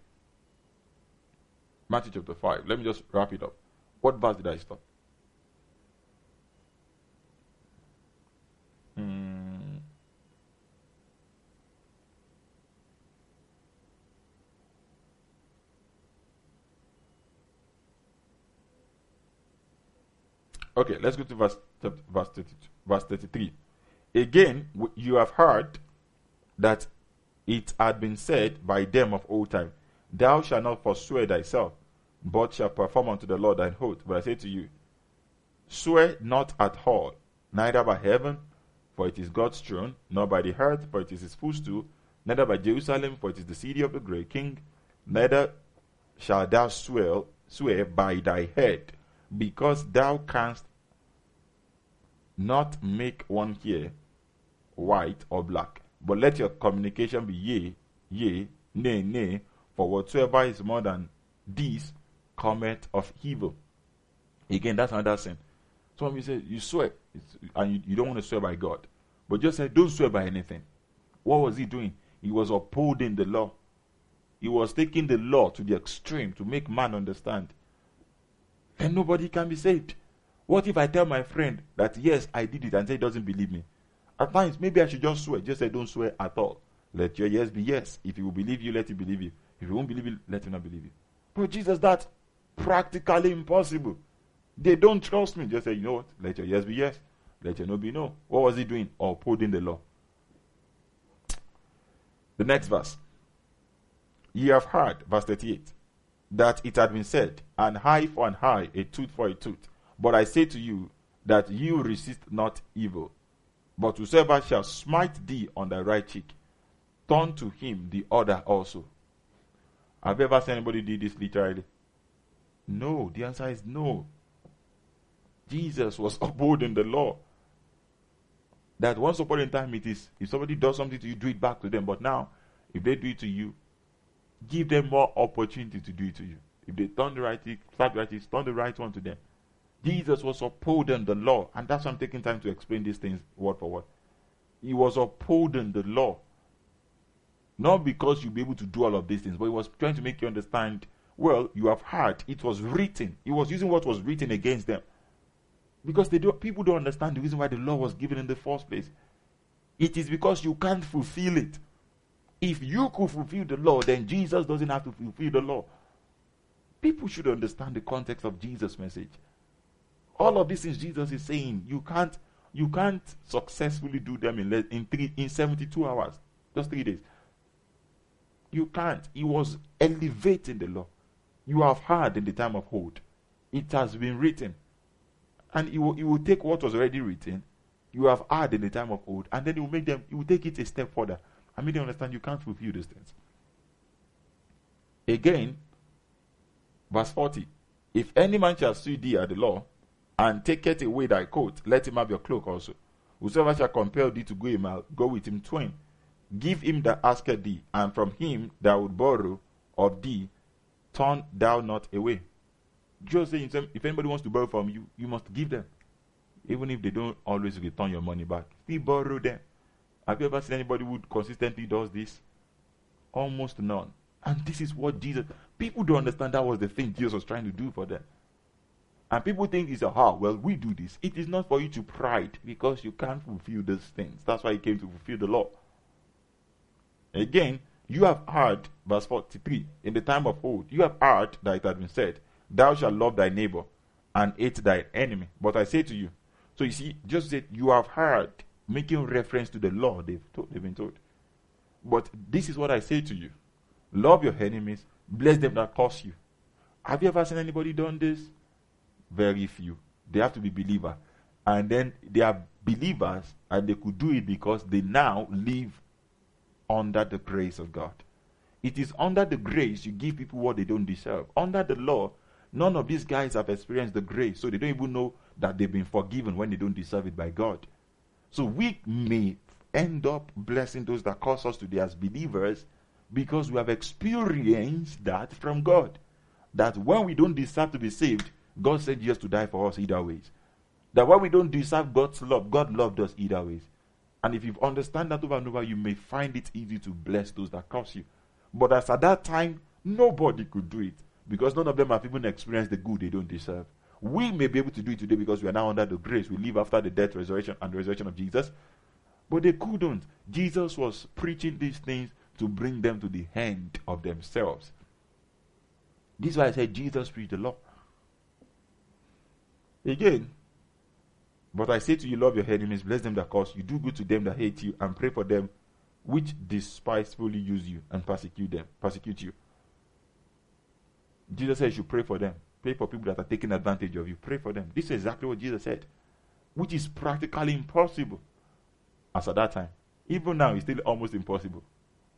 B: Matthew chapter 5. Let me just wrap it up. What verse did I stop? Okay, let's go to verse, verse, 32, verse 33. Again, you have heard that it had been said by them of old time, Thou shalt not forswear thyself, but shalt perform unto the Lord thine oath. But I say to you, Swear not at all, neither by heaven, for it is God's throne, nor by the earth, for it is his footstool, neither by Jerusalem, for it is the city of the great king, neither shalt thou swear, swear by thy head, because thou canst not make one hair white or black. But let your communication be yea, yea, nay, nay, for whatsoever is more than this cometh of evil. Again, that's another sin. Some of you say you swear, and you, you don't want to swear by God. But just say, don't swear by anything. What was he doing? He was upholding the law. He was taking the law to the extreme to make man understand. And nobody can be saved. What if I tell my friend that yes, I did it and say he doesn't believe me? At times, maybe I should just swear. Just say, don't swear at all. Let your yes be yes. If he will believe you, let him believe you. If he won't believe you, let him not believe you. But Jesus, that's practically impossible. They don't trust me. Just say, you know what? Let your yes be yes. Let your no be no. What was he doing? Upholding the law. The next verse. Ye have heard, verse 38, that it had been said, an eye for an eye, a tooth for a tooth. But I say to you that you resist not evil. But whosoever shall smite thee on the right cheek, turn to him the other also. Have you ever seen anybody do this literally? No. The answer is no. Jesus was upholding the law. That once upon a time it is, if somebody does something to you, do it back to them. But now, if they do it to you, give them more opportunity to do it to you. If they turn the right right turn the right one to them. Jesus was upholding the law. And that's why I'm taking time to explain these things word for word. He was upholding the law. Not because you'll be able to do all of these things, but he was trying to make you understand well, you have heard, it was written. He was using what was written against them. Because they do, people don't understand the reason why the law was given in the first place. It is because you can't fulfill it. If you could fulfill the law, then Jesus doesn't have to fulfill the law. People should understand the context of Jesus' message. All of these things Jesus is saying, you can't you can't successfully do them in in three in 72 hours, just three days. You can't. He was elevating the law. You have heard in the time of old. It has been written. And he will, he will take what was already written, you have heard in the time of old, and then he will make them, he will take it a step further and make them understand you can't fulfill these things. Again, verse 40 If any man shall sue thee at the law, and take taketh away thy coat, let him have your cloak also. Whosoever shall compel thee to go a mile, go with him twain. Give him that asketh thee, and from him that would borrow of thee, turn thou not away. Just saying, if anybody wants to borrow from you, you must give them. Even if they don't always return your money back, still borrow them. Have you ever seen anybody who consistently does this? Almost none. And this is what Jesus, people don't understand that was the thing Jesus was trying to do for them. And people think it's a how, well, we do this. It is not for you to pride because you can't fulfill these things. That's why he came to fulfill the law. Again, you have heard, verse 43, in the time of old, you have heard that it had been said, Thou shalt love thy neighbor and hate thy enemy. But I say to you, so you see, just said you have heard, making reference to the law they've, told, they've been told. But this is what I say to you love your enemies, bless them that curse you. Have you ever seen anybody done this? Very few. They have to be believer. And then they are believers and they could do it because they now live under the grace of God. It is under the grace you give people what they don't deserve. Under the law, None of these guys have experienced the grace, so they don't even know that they've been forgiven when they don't deserve it by God. So we may end up blessing those that cause us to be as believers because we have experienced that from God. That when we don't deserve to be saved, God said yes to die for us either ways. That when we don't deserve God's love, God loved us either ways. And if you understand that over and over, you may find it easy to bless those that curse you. But as at that time, nobody could do it because none of them have even experienced the good they don't deserve. We may be able to do it today because we are now under the grace. We live after the death, resurrection, and resurrection of Jesus. But they couldn't. Jesus was preaching these things to bring them to the end of themselves. This is why I said Jesus preached the law. Again, But I say to you, love your enemies, bless them that curse you, do good to them that hate you, and pray for them which despisefully use you and persecute them, persecute you. Jesus says you pray for them. Pray for people that are taking advantage of you. Pray for them. This is exactly what Jesus said, which is practically impossible as at that time. Even now, it's still almost impossible.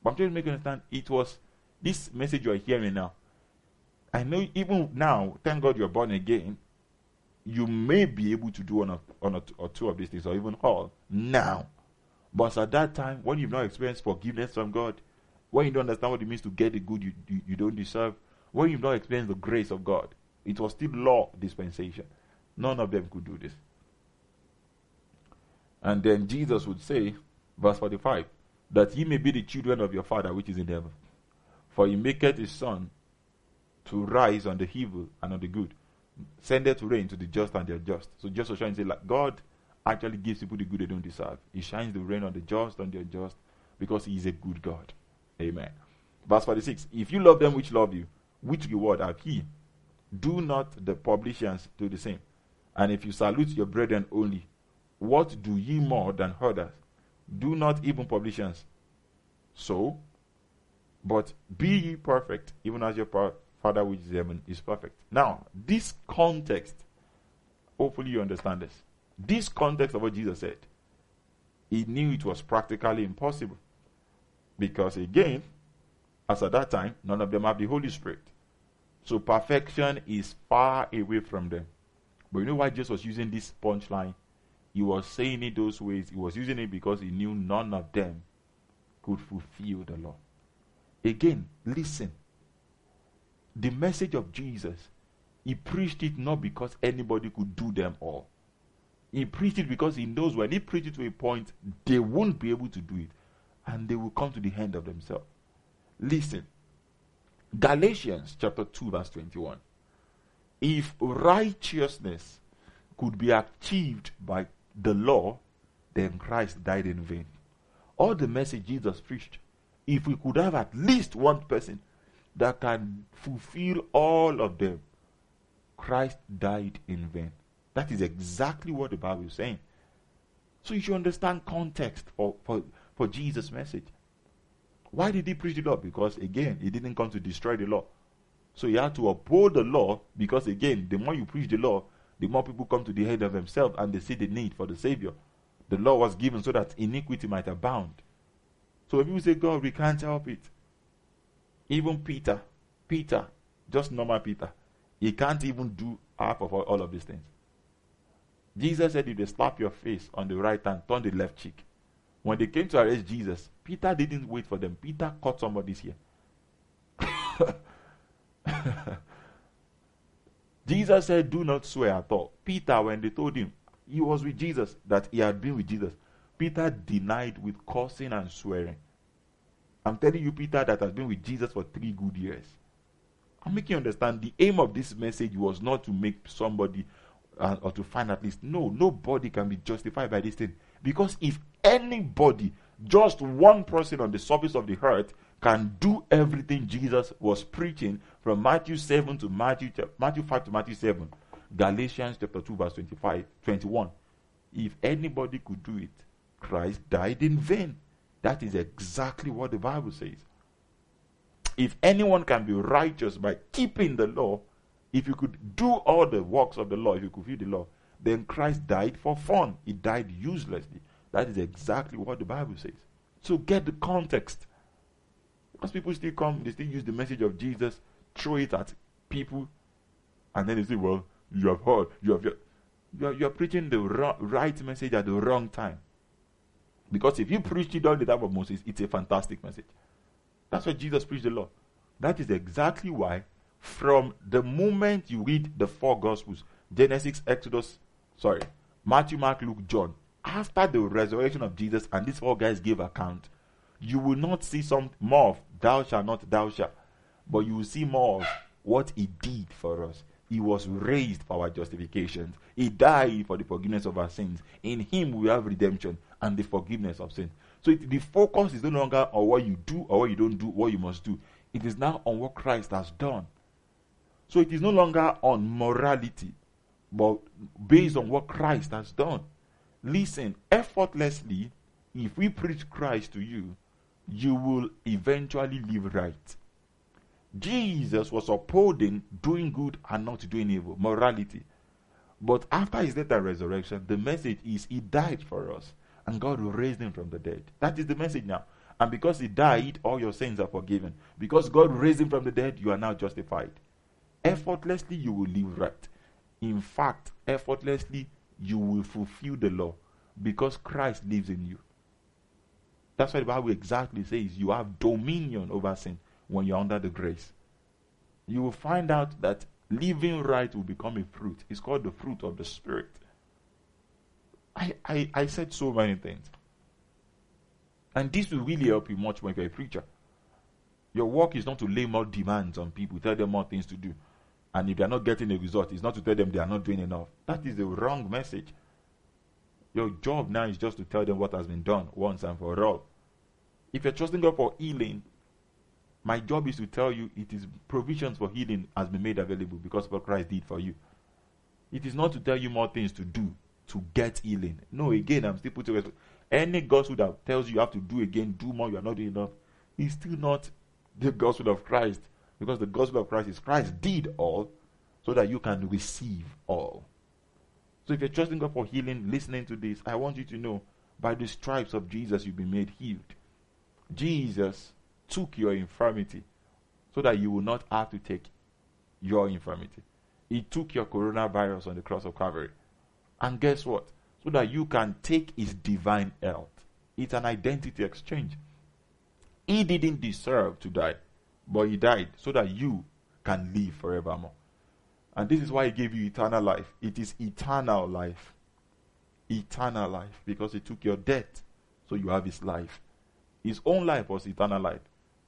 B: But I'm trying to make you understand it was this message you are hearing now. I know even now, thank God you're born again, you may be able to do one or, one or two of these things, or even all now. But at that time, when you've not experienced forgiveness from God, when you don't understand what it means to get the good you, you, you don't deserve, when you've not experienced the grace of God, it was still law dispensation. None of them could do this. And then Jesus would say, verse 45, that ye may be the children of your Father which is in heaven. For he maketh his sun to rise on the evil and on the good, sendeth rain to the just and the unjust. So just to try and say, like God actually gives people the good they don't deserve. He shines the rain on the just and the unjust because He is a good God. Amen. Verse 46 If you love them which love you, which reward have He? Do not the publicans do the same? And if you salute your brethren only, what do ye more than others? Do not even publicans so, but be ye perfect, even as your Father which is heaven is perfect. Now, this context, hopefully you understand this. This context of what Jesus said, he knew it was practically impossible. Because again, as at that time, none of them have the Holy Spirit. So perfection is far away from them. But you know why Jesus was using this punchline? He was saying it those ways. He was using it because he knew none of them could fulfill the law. Again, listen. The message of Jesus, he preached it not because anybody could do them all. He preached it because he knows when he preaches to a point, they won't be able to do it. And they will come to the end of themselves. Listen. Galatians chapter 2, verse 21. If righteousness could be achieved by the law, then Christ died in vain. All the message Jesus preached, if we could have at least one person that can fulfill all of them, Christ died in vain. That is exactly what the Bible is saying. So you should understand context for, for, for Jesus' message. Why did he preach the law? Because again, he didn't come to destroy the law. So he had to uphold the law because again, the more you preach the law, the more people come to the head of themselves and they see the need for the Savior. The law was given so that iniquity might abound. So if you say, God, we can't help it. Even Peter, Peter, just normal Peter, he can't even do half of all, all of these things. Jesus said, if they slap your face on the right hand, turn the left cheek. When they came to arrest Jesus, Peter didn't wait for them. Peter caught somebody's ear. Jesus said, Do not swear at all. Peter, when they told him he was with Jesus, that he had been with Jesus, Peter denied with cursing and swearing. I'm telling you, Peter, that has been with Jesus for three good years. I'm making you understand the aim of this message was not to make somebody uh, or to find at least. No, nobody can be justified by this thing. Because if anybody, just one person on the surface of the earth, can do everything Jesus was preaching from Matthew 7 to Matthew, Matthew 5 to Matthew 7, Galatians chapter 2, verse 25, 21. If anybody could do it, Christ died in vain. That is exactly what the Bible says. If anyone can be righteous by keeping the law, if you could do all the works of the law, if you could fulfill the law, then Christ died for fun. He died uselessly. That is exactly what the Bible says. So get the context. Because people still come, they still use the message of Jesus, throw it at people, and then they say, Well, you have heard, you have. You are, you are preaching the right message at the wrong time. Because if you preach it all the time of Moses, it's a fantastic message. That's why Jesus preached the law. That is exactly why from the moment you read the four Gospels Genesis, Exodus, sorry, Matthew, Mark, Luke, John after the resurrection of Jesus, and these four guys gave account, you will not see some more of thou shalt not, thou shalt, but you will see more of what he did for us. He was raised for our justification. He died for the forgiveness of our sins. In him we have redemption and the forgiveness of sin. So it, the focus is no longer on what you do or what you don't do, what you must do. It is now on what Christ has done. So it is no longer on morality, but based on what Christ has done. Listen, effortlessly, if we preach Christ to you, you will eventually live right. Jesus was upholding doing good and not doing evil, morality. But after his death and resurrection, the message is he died for us and God raised him from the dead. That is the message now. And because he died, all your sins are forgiven. Because God raised him from the dead, you are now justified. Effortlessly, you will live right. In fact, effortlessly, you will fulfill the law because Christ lives in you. That's why the Bible exactly says you have dominion over sin when you're under the grace. You will find out that living right will become a fruit. It's called the fruit of the Spirit. I, I, I said so many things. And this will really help you much when you're a preacher. Your work is not to lay more demands on people, tell them more things to do. And if they are not getting a result, it's not to tell them they are not doing enough. That is the wrong message. Your job now is just to tell them what has been done once and for all. If you're trusting God for healing, my job is to tell you it is provisions for healing has been made available because of what Christ did for you. It is not to tell you more things to do to get healing. No, again, I'm still putting it. any gospel that tells you you have to do again, do more, you are not doing enough, is still not the gospel of Christ. Because the gospel of Christ is Christ did all so that you can receive all. So if you're trusting God for healing, listening to this, I want you to know by the stripes of Jesus you've been made healed. Jesus took your infirmity so that you will not have to take your infirmity. He took your coronavirus on the cross of Calvary. And guess what? So that you can take his divine health. It's an identity exchange. He didn't deserve to die, but he died so that you can live forevermore. And this is why he gave you eternal life. It is eternal life. Eternal life. Because he took your death, so you have his life. His own life was eternal life.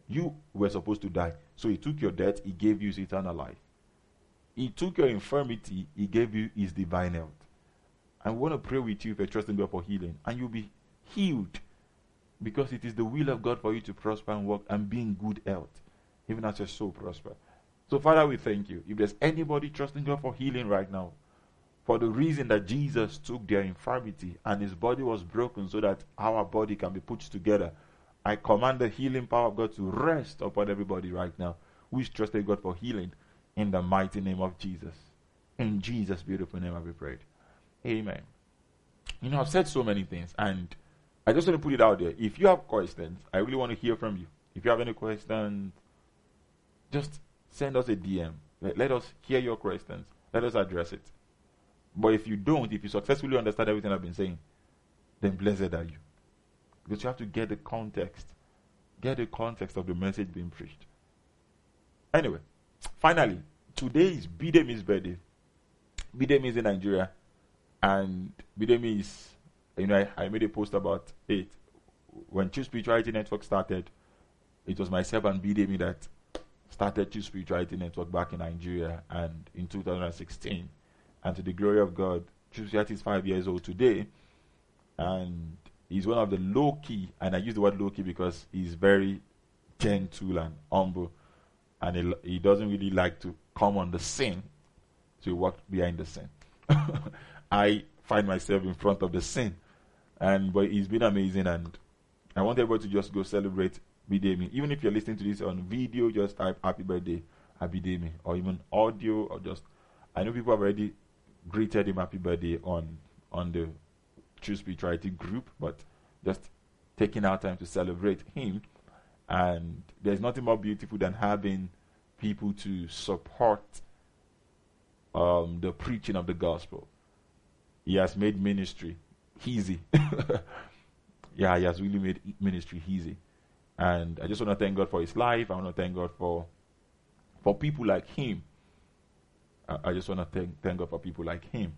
B: You were supposed to die. So he took your death, he gave you his eternal life. He took your infirmity, he gave you his divine health. I want to pray with you if you're trusting God for healing, and you'll be healed because it is the will of God for you to prosper and work and be in good health, even as your soul prosper. So, Father, we thank you. If there's anybody trusting God for healing right now, for the reason that Jesus took their infirmity and his body was broken so that our body can be put together, I command the healing power of God to rest upon everybody right now who is trusting God for healing in the mighty name of Jesus. In Jesus' beautiful name, I be prayed. Amen. You know, I've said so many things, and I just want to put it out there. If you have questions, I really want to hear from you. If you have any questions, just send us a DM. Let, let us hear your questions. Let us address it. But if you don't, if you successfully understand everything I've been saying, then blessed are you. Because you have to get the context. Get the context of the message being preached. Anyway, finally, today is Bidemi's birthday. Bidemi is in Nigeria. And Bidemi is, you know, I, I, made a post about it. When True Spirituality Network started, it was myself and Bidemi that started True Spirituality Network back in Nigeria and in 2016. And to the glory of God, True Spirituality is five years old today. And he's one of the low key, and I use the word low key because he's very gentle and humble. And he, he doesn't really like to come on the scene, so he behind the scene. I find myself in front of the scene. And but it's been amazing and I want everybody to just go celebrate Bidemi. Even if you're listening to this on video, just type happy birthday, Abidemi, or even audio, or just I know people have already greeted him happy birthday on on the True Spirituality group, but just taking our time to celebrate him. And there's nothing more beautiful than having people to support um, the preaching of the gospel. He has made ministry easy. yeah, he has really made ministry easy. And I just want to thank God for his life. I want to thank God for for people like him. I, I just want to thank, thank God for people like him.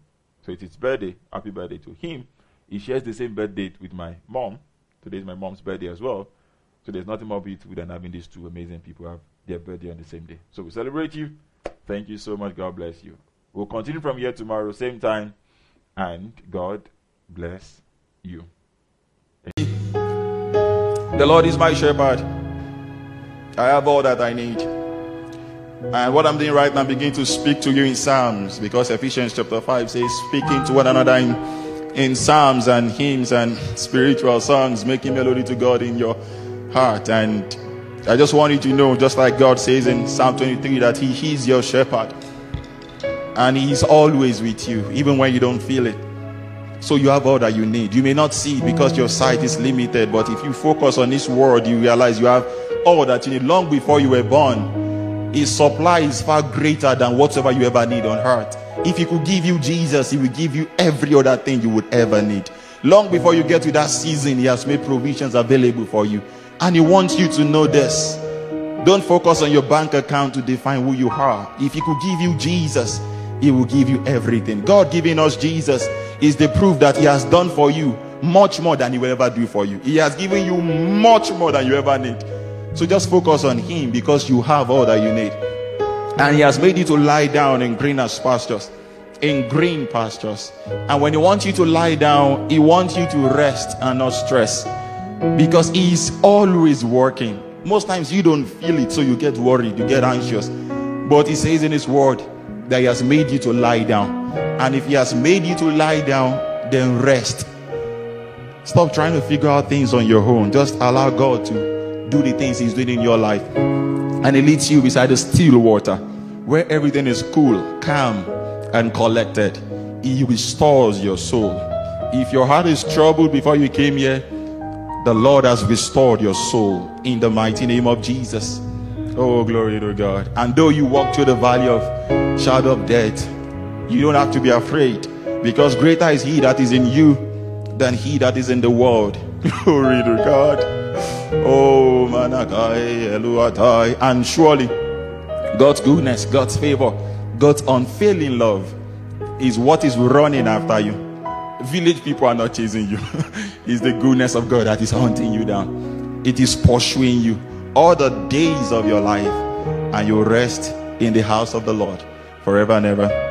B: So it's his birthday. Happy birthday to him. He shares the same birthday with my mom. Today is my mom's birthday as well. So there's nothing more beautiful than having these two amazing people have their birthday on the same day. So we celebrate you. Thank you so much. God bless you. We'll continue from here tomorrow, same time, and God bless you. The Lord is my shepherd. I have all that I need. And what I'm doing right now, I'm beginning to speak to you in Psalms because Ephesians chapter 5 says, speaking to one another in, in psalms and hymns and spiritual songs, making melody to God in your heart. And I just want you to know, just like God says in Psalm 23, that He is your shepherd and He's always with you, even when you don't feel it. So you have all that you need. You may not see it because your sight is limited, but if you focus on His word, you realize you have all that you need long before you were born. His supply is far greater than whatever you ever need on earth. If He could give you Jesus, He will give you every other thing you would ever need. Long before you get to that season, He has made provisions available for you. And He wants you to know this. Don't focus on your bank account to define who you are. If He could give you Jesus, He will give you everything. God giving us Jesus is the proof that He has done for you much more than He will ever do for you. He has given you much more than you ever need. So just focus on Him because you have all that you need. And He has made you to lie down in greener pastures. In green pastures. And when He wants you to lie down, He wants you to rest and not stress. Because he is always working. Most times you don't feel it, so you get worried, you get anxious. But He says in His word that He has made you to lie down. And if He has made you to lie down, then rest. Stop trying to figure out things on your own. Just allow God to do the things He's doing in your life. And He leads you beside the still water where everything is cool, calm, and collected. He restores your soul. If your heart is troubled before you came here, the Lord has restored your soul in the mighty name of Jesus. Oh, glory to God. And though you walk through the valley of shadow of death, you don't have to be afraid because greater is he that is in you than he that is in the world. Glory to God. Oh, Managai, Eluatai. And surely God's goodness, God's favor, God's unfailing love is what is running after you. Village people are not chasing you. it's the goodness of God that is hunting you down. It is pursuing you all the days of your life, and you rest in the house of the Lord forever and ever.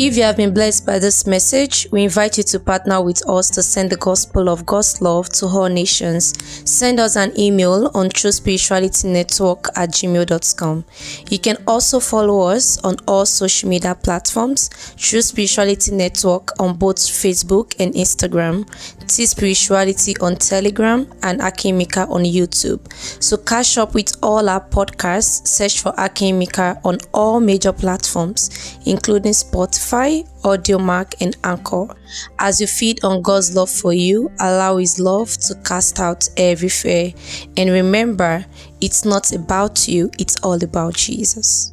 C: If you have been blessed by this message, we invite you to partner with us to send the gospel of God's love to all nations. Send us an email on truespiritualitynetwork at gmail.com. You can also follow us on all social media platforms, True Spirituality Network on both Facebook and Instagram, T Spirituality on Telegram, and Akimika on YouTube. So catch up with all our podcasts, search for Akimika on all major platforms, including Spotify Spotify, Audiomack, and Anchor. As you feed on God's love for you, allow His love to cast out every fear. And remember, it's not about you, it's all about Jesus.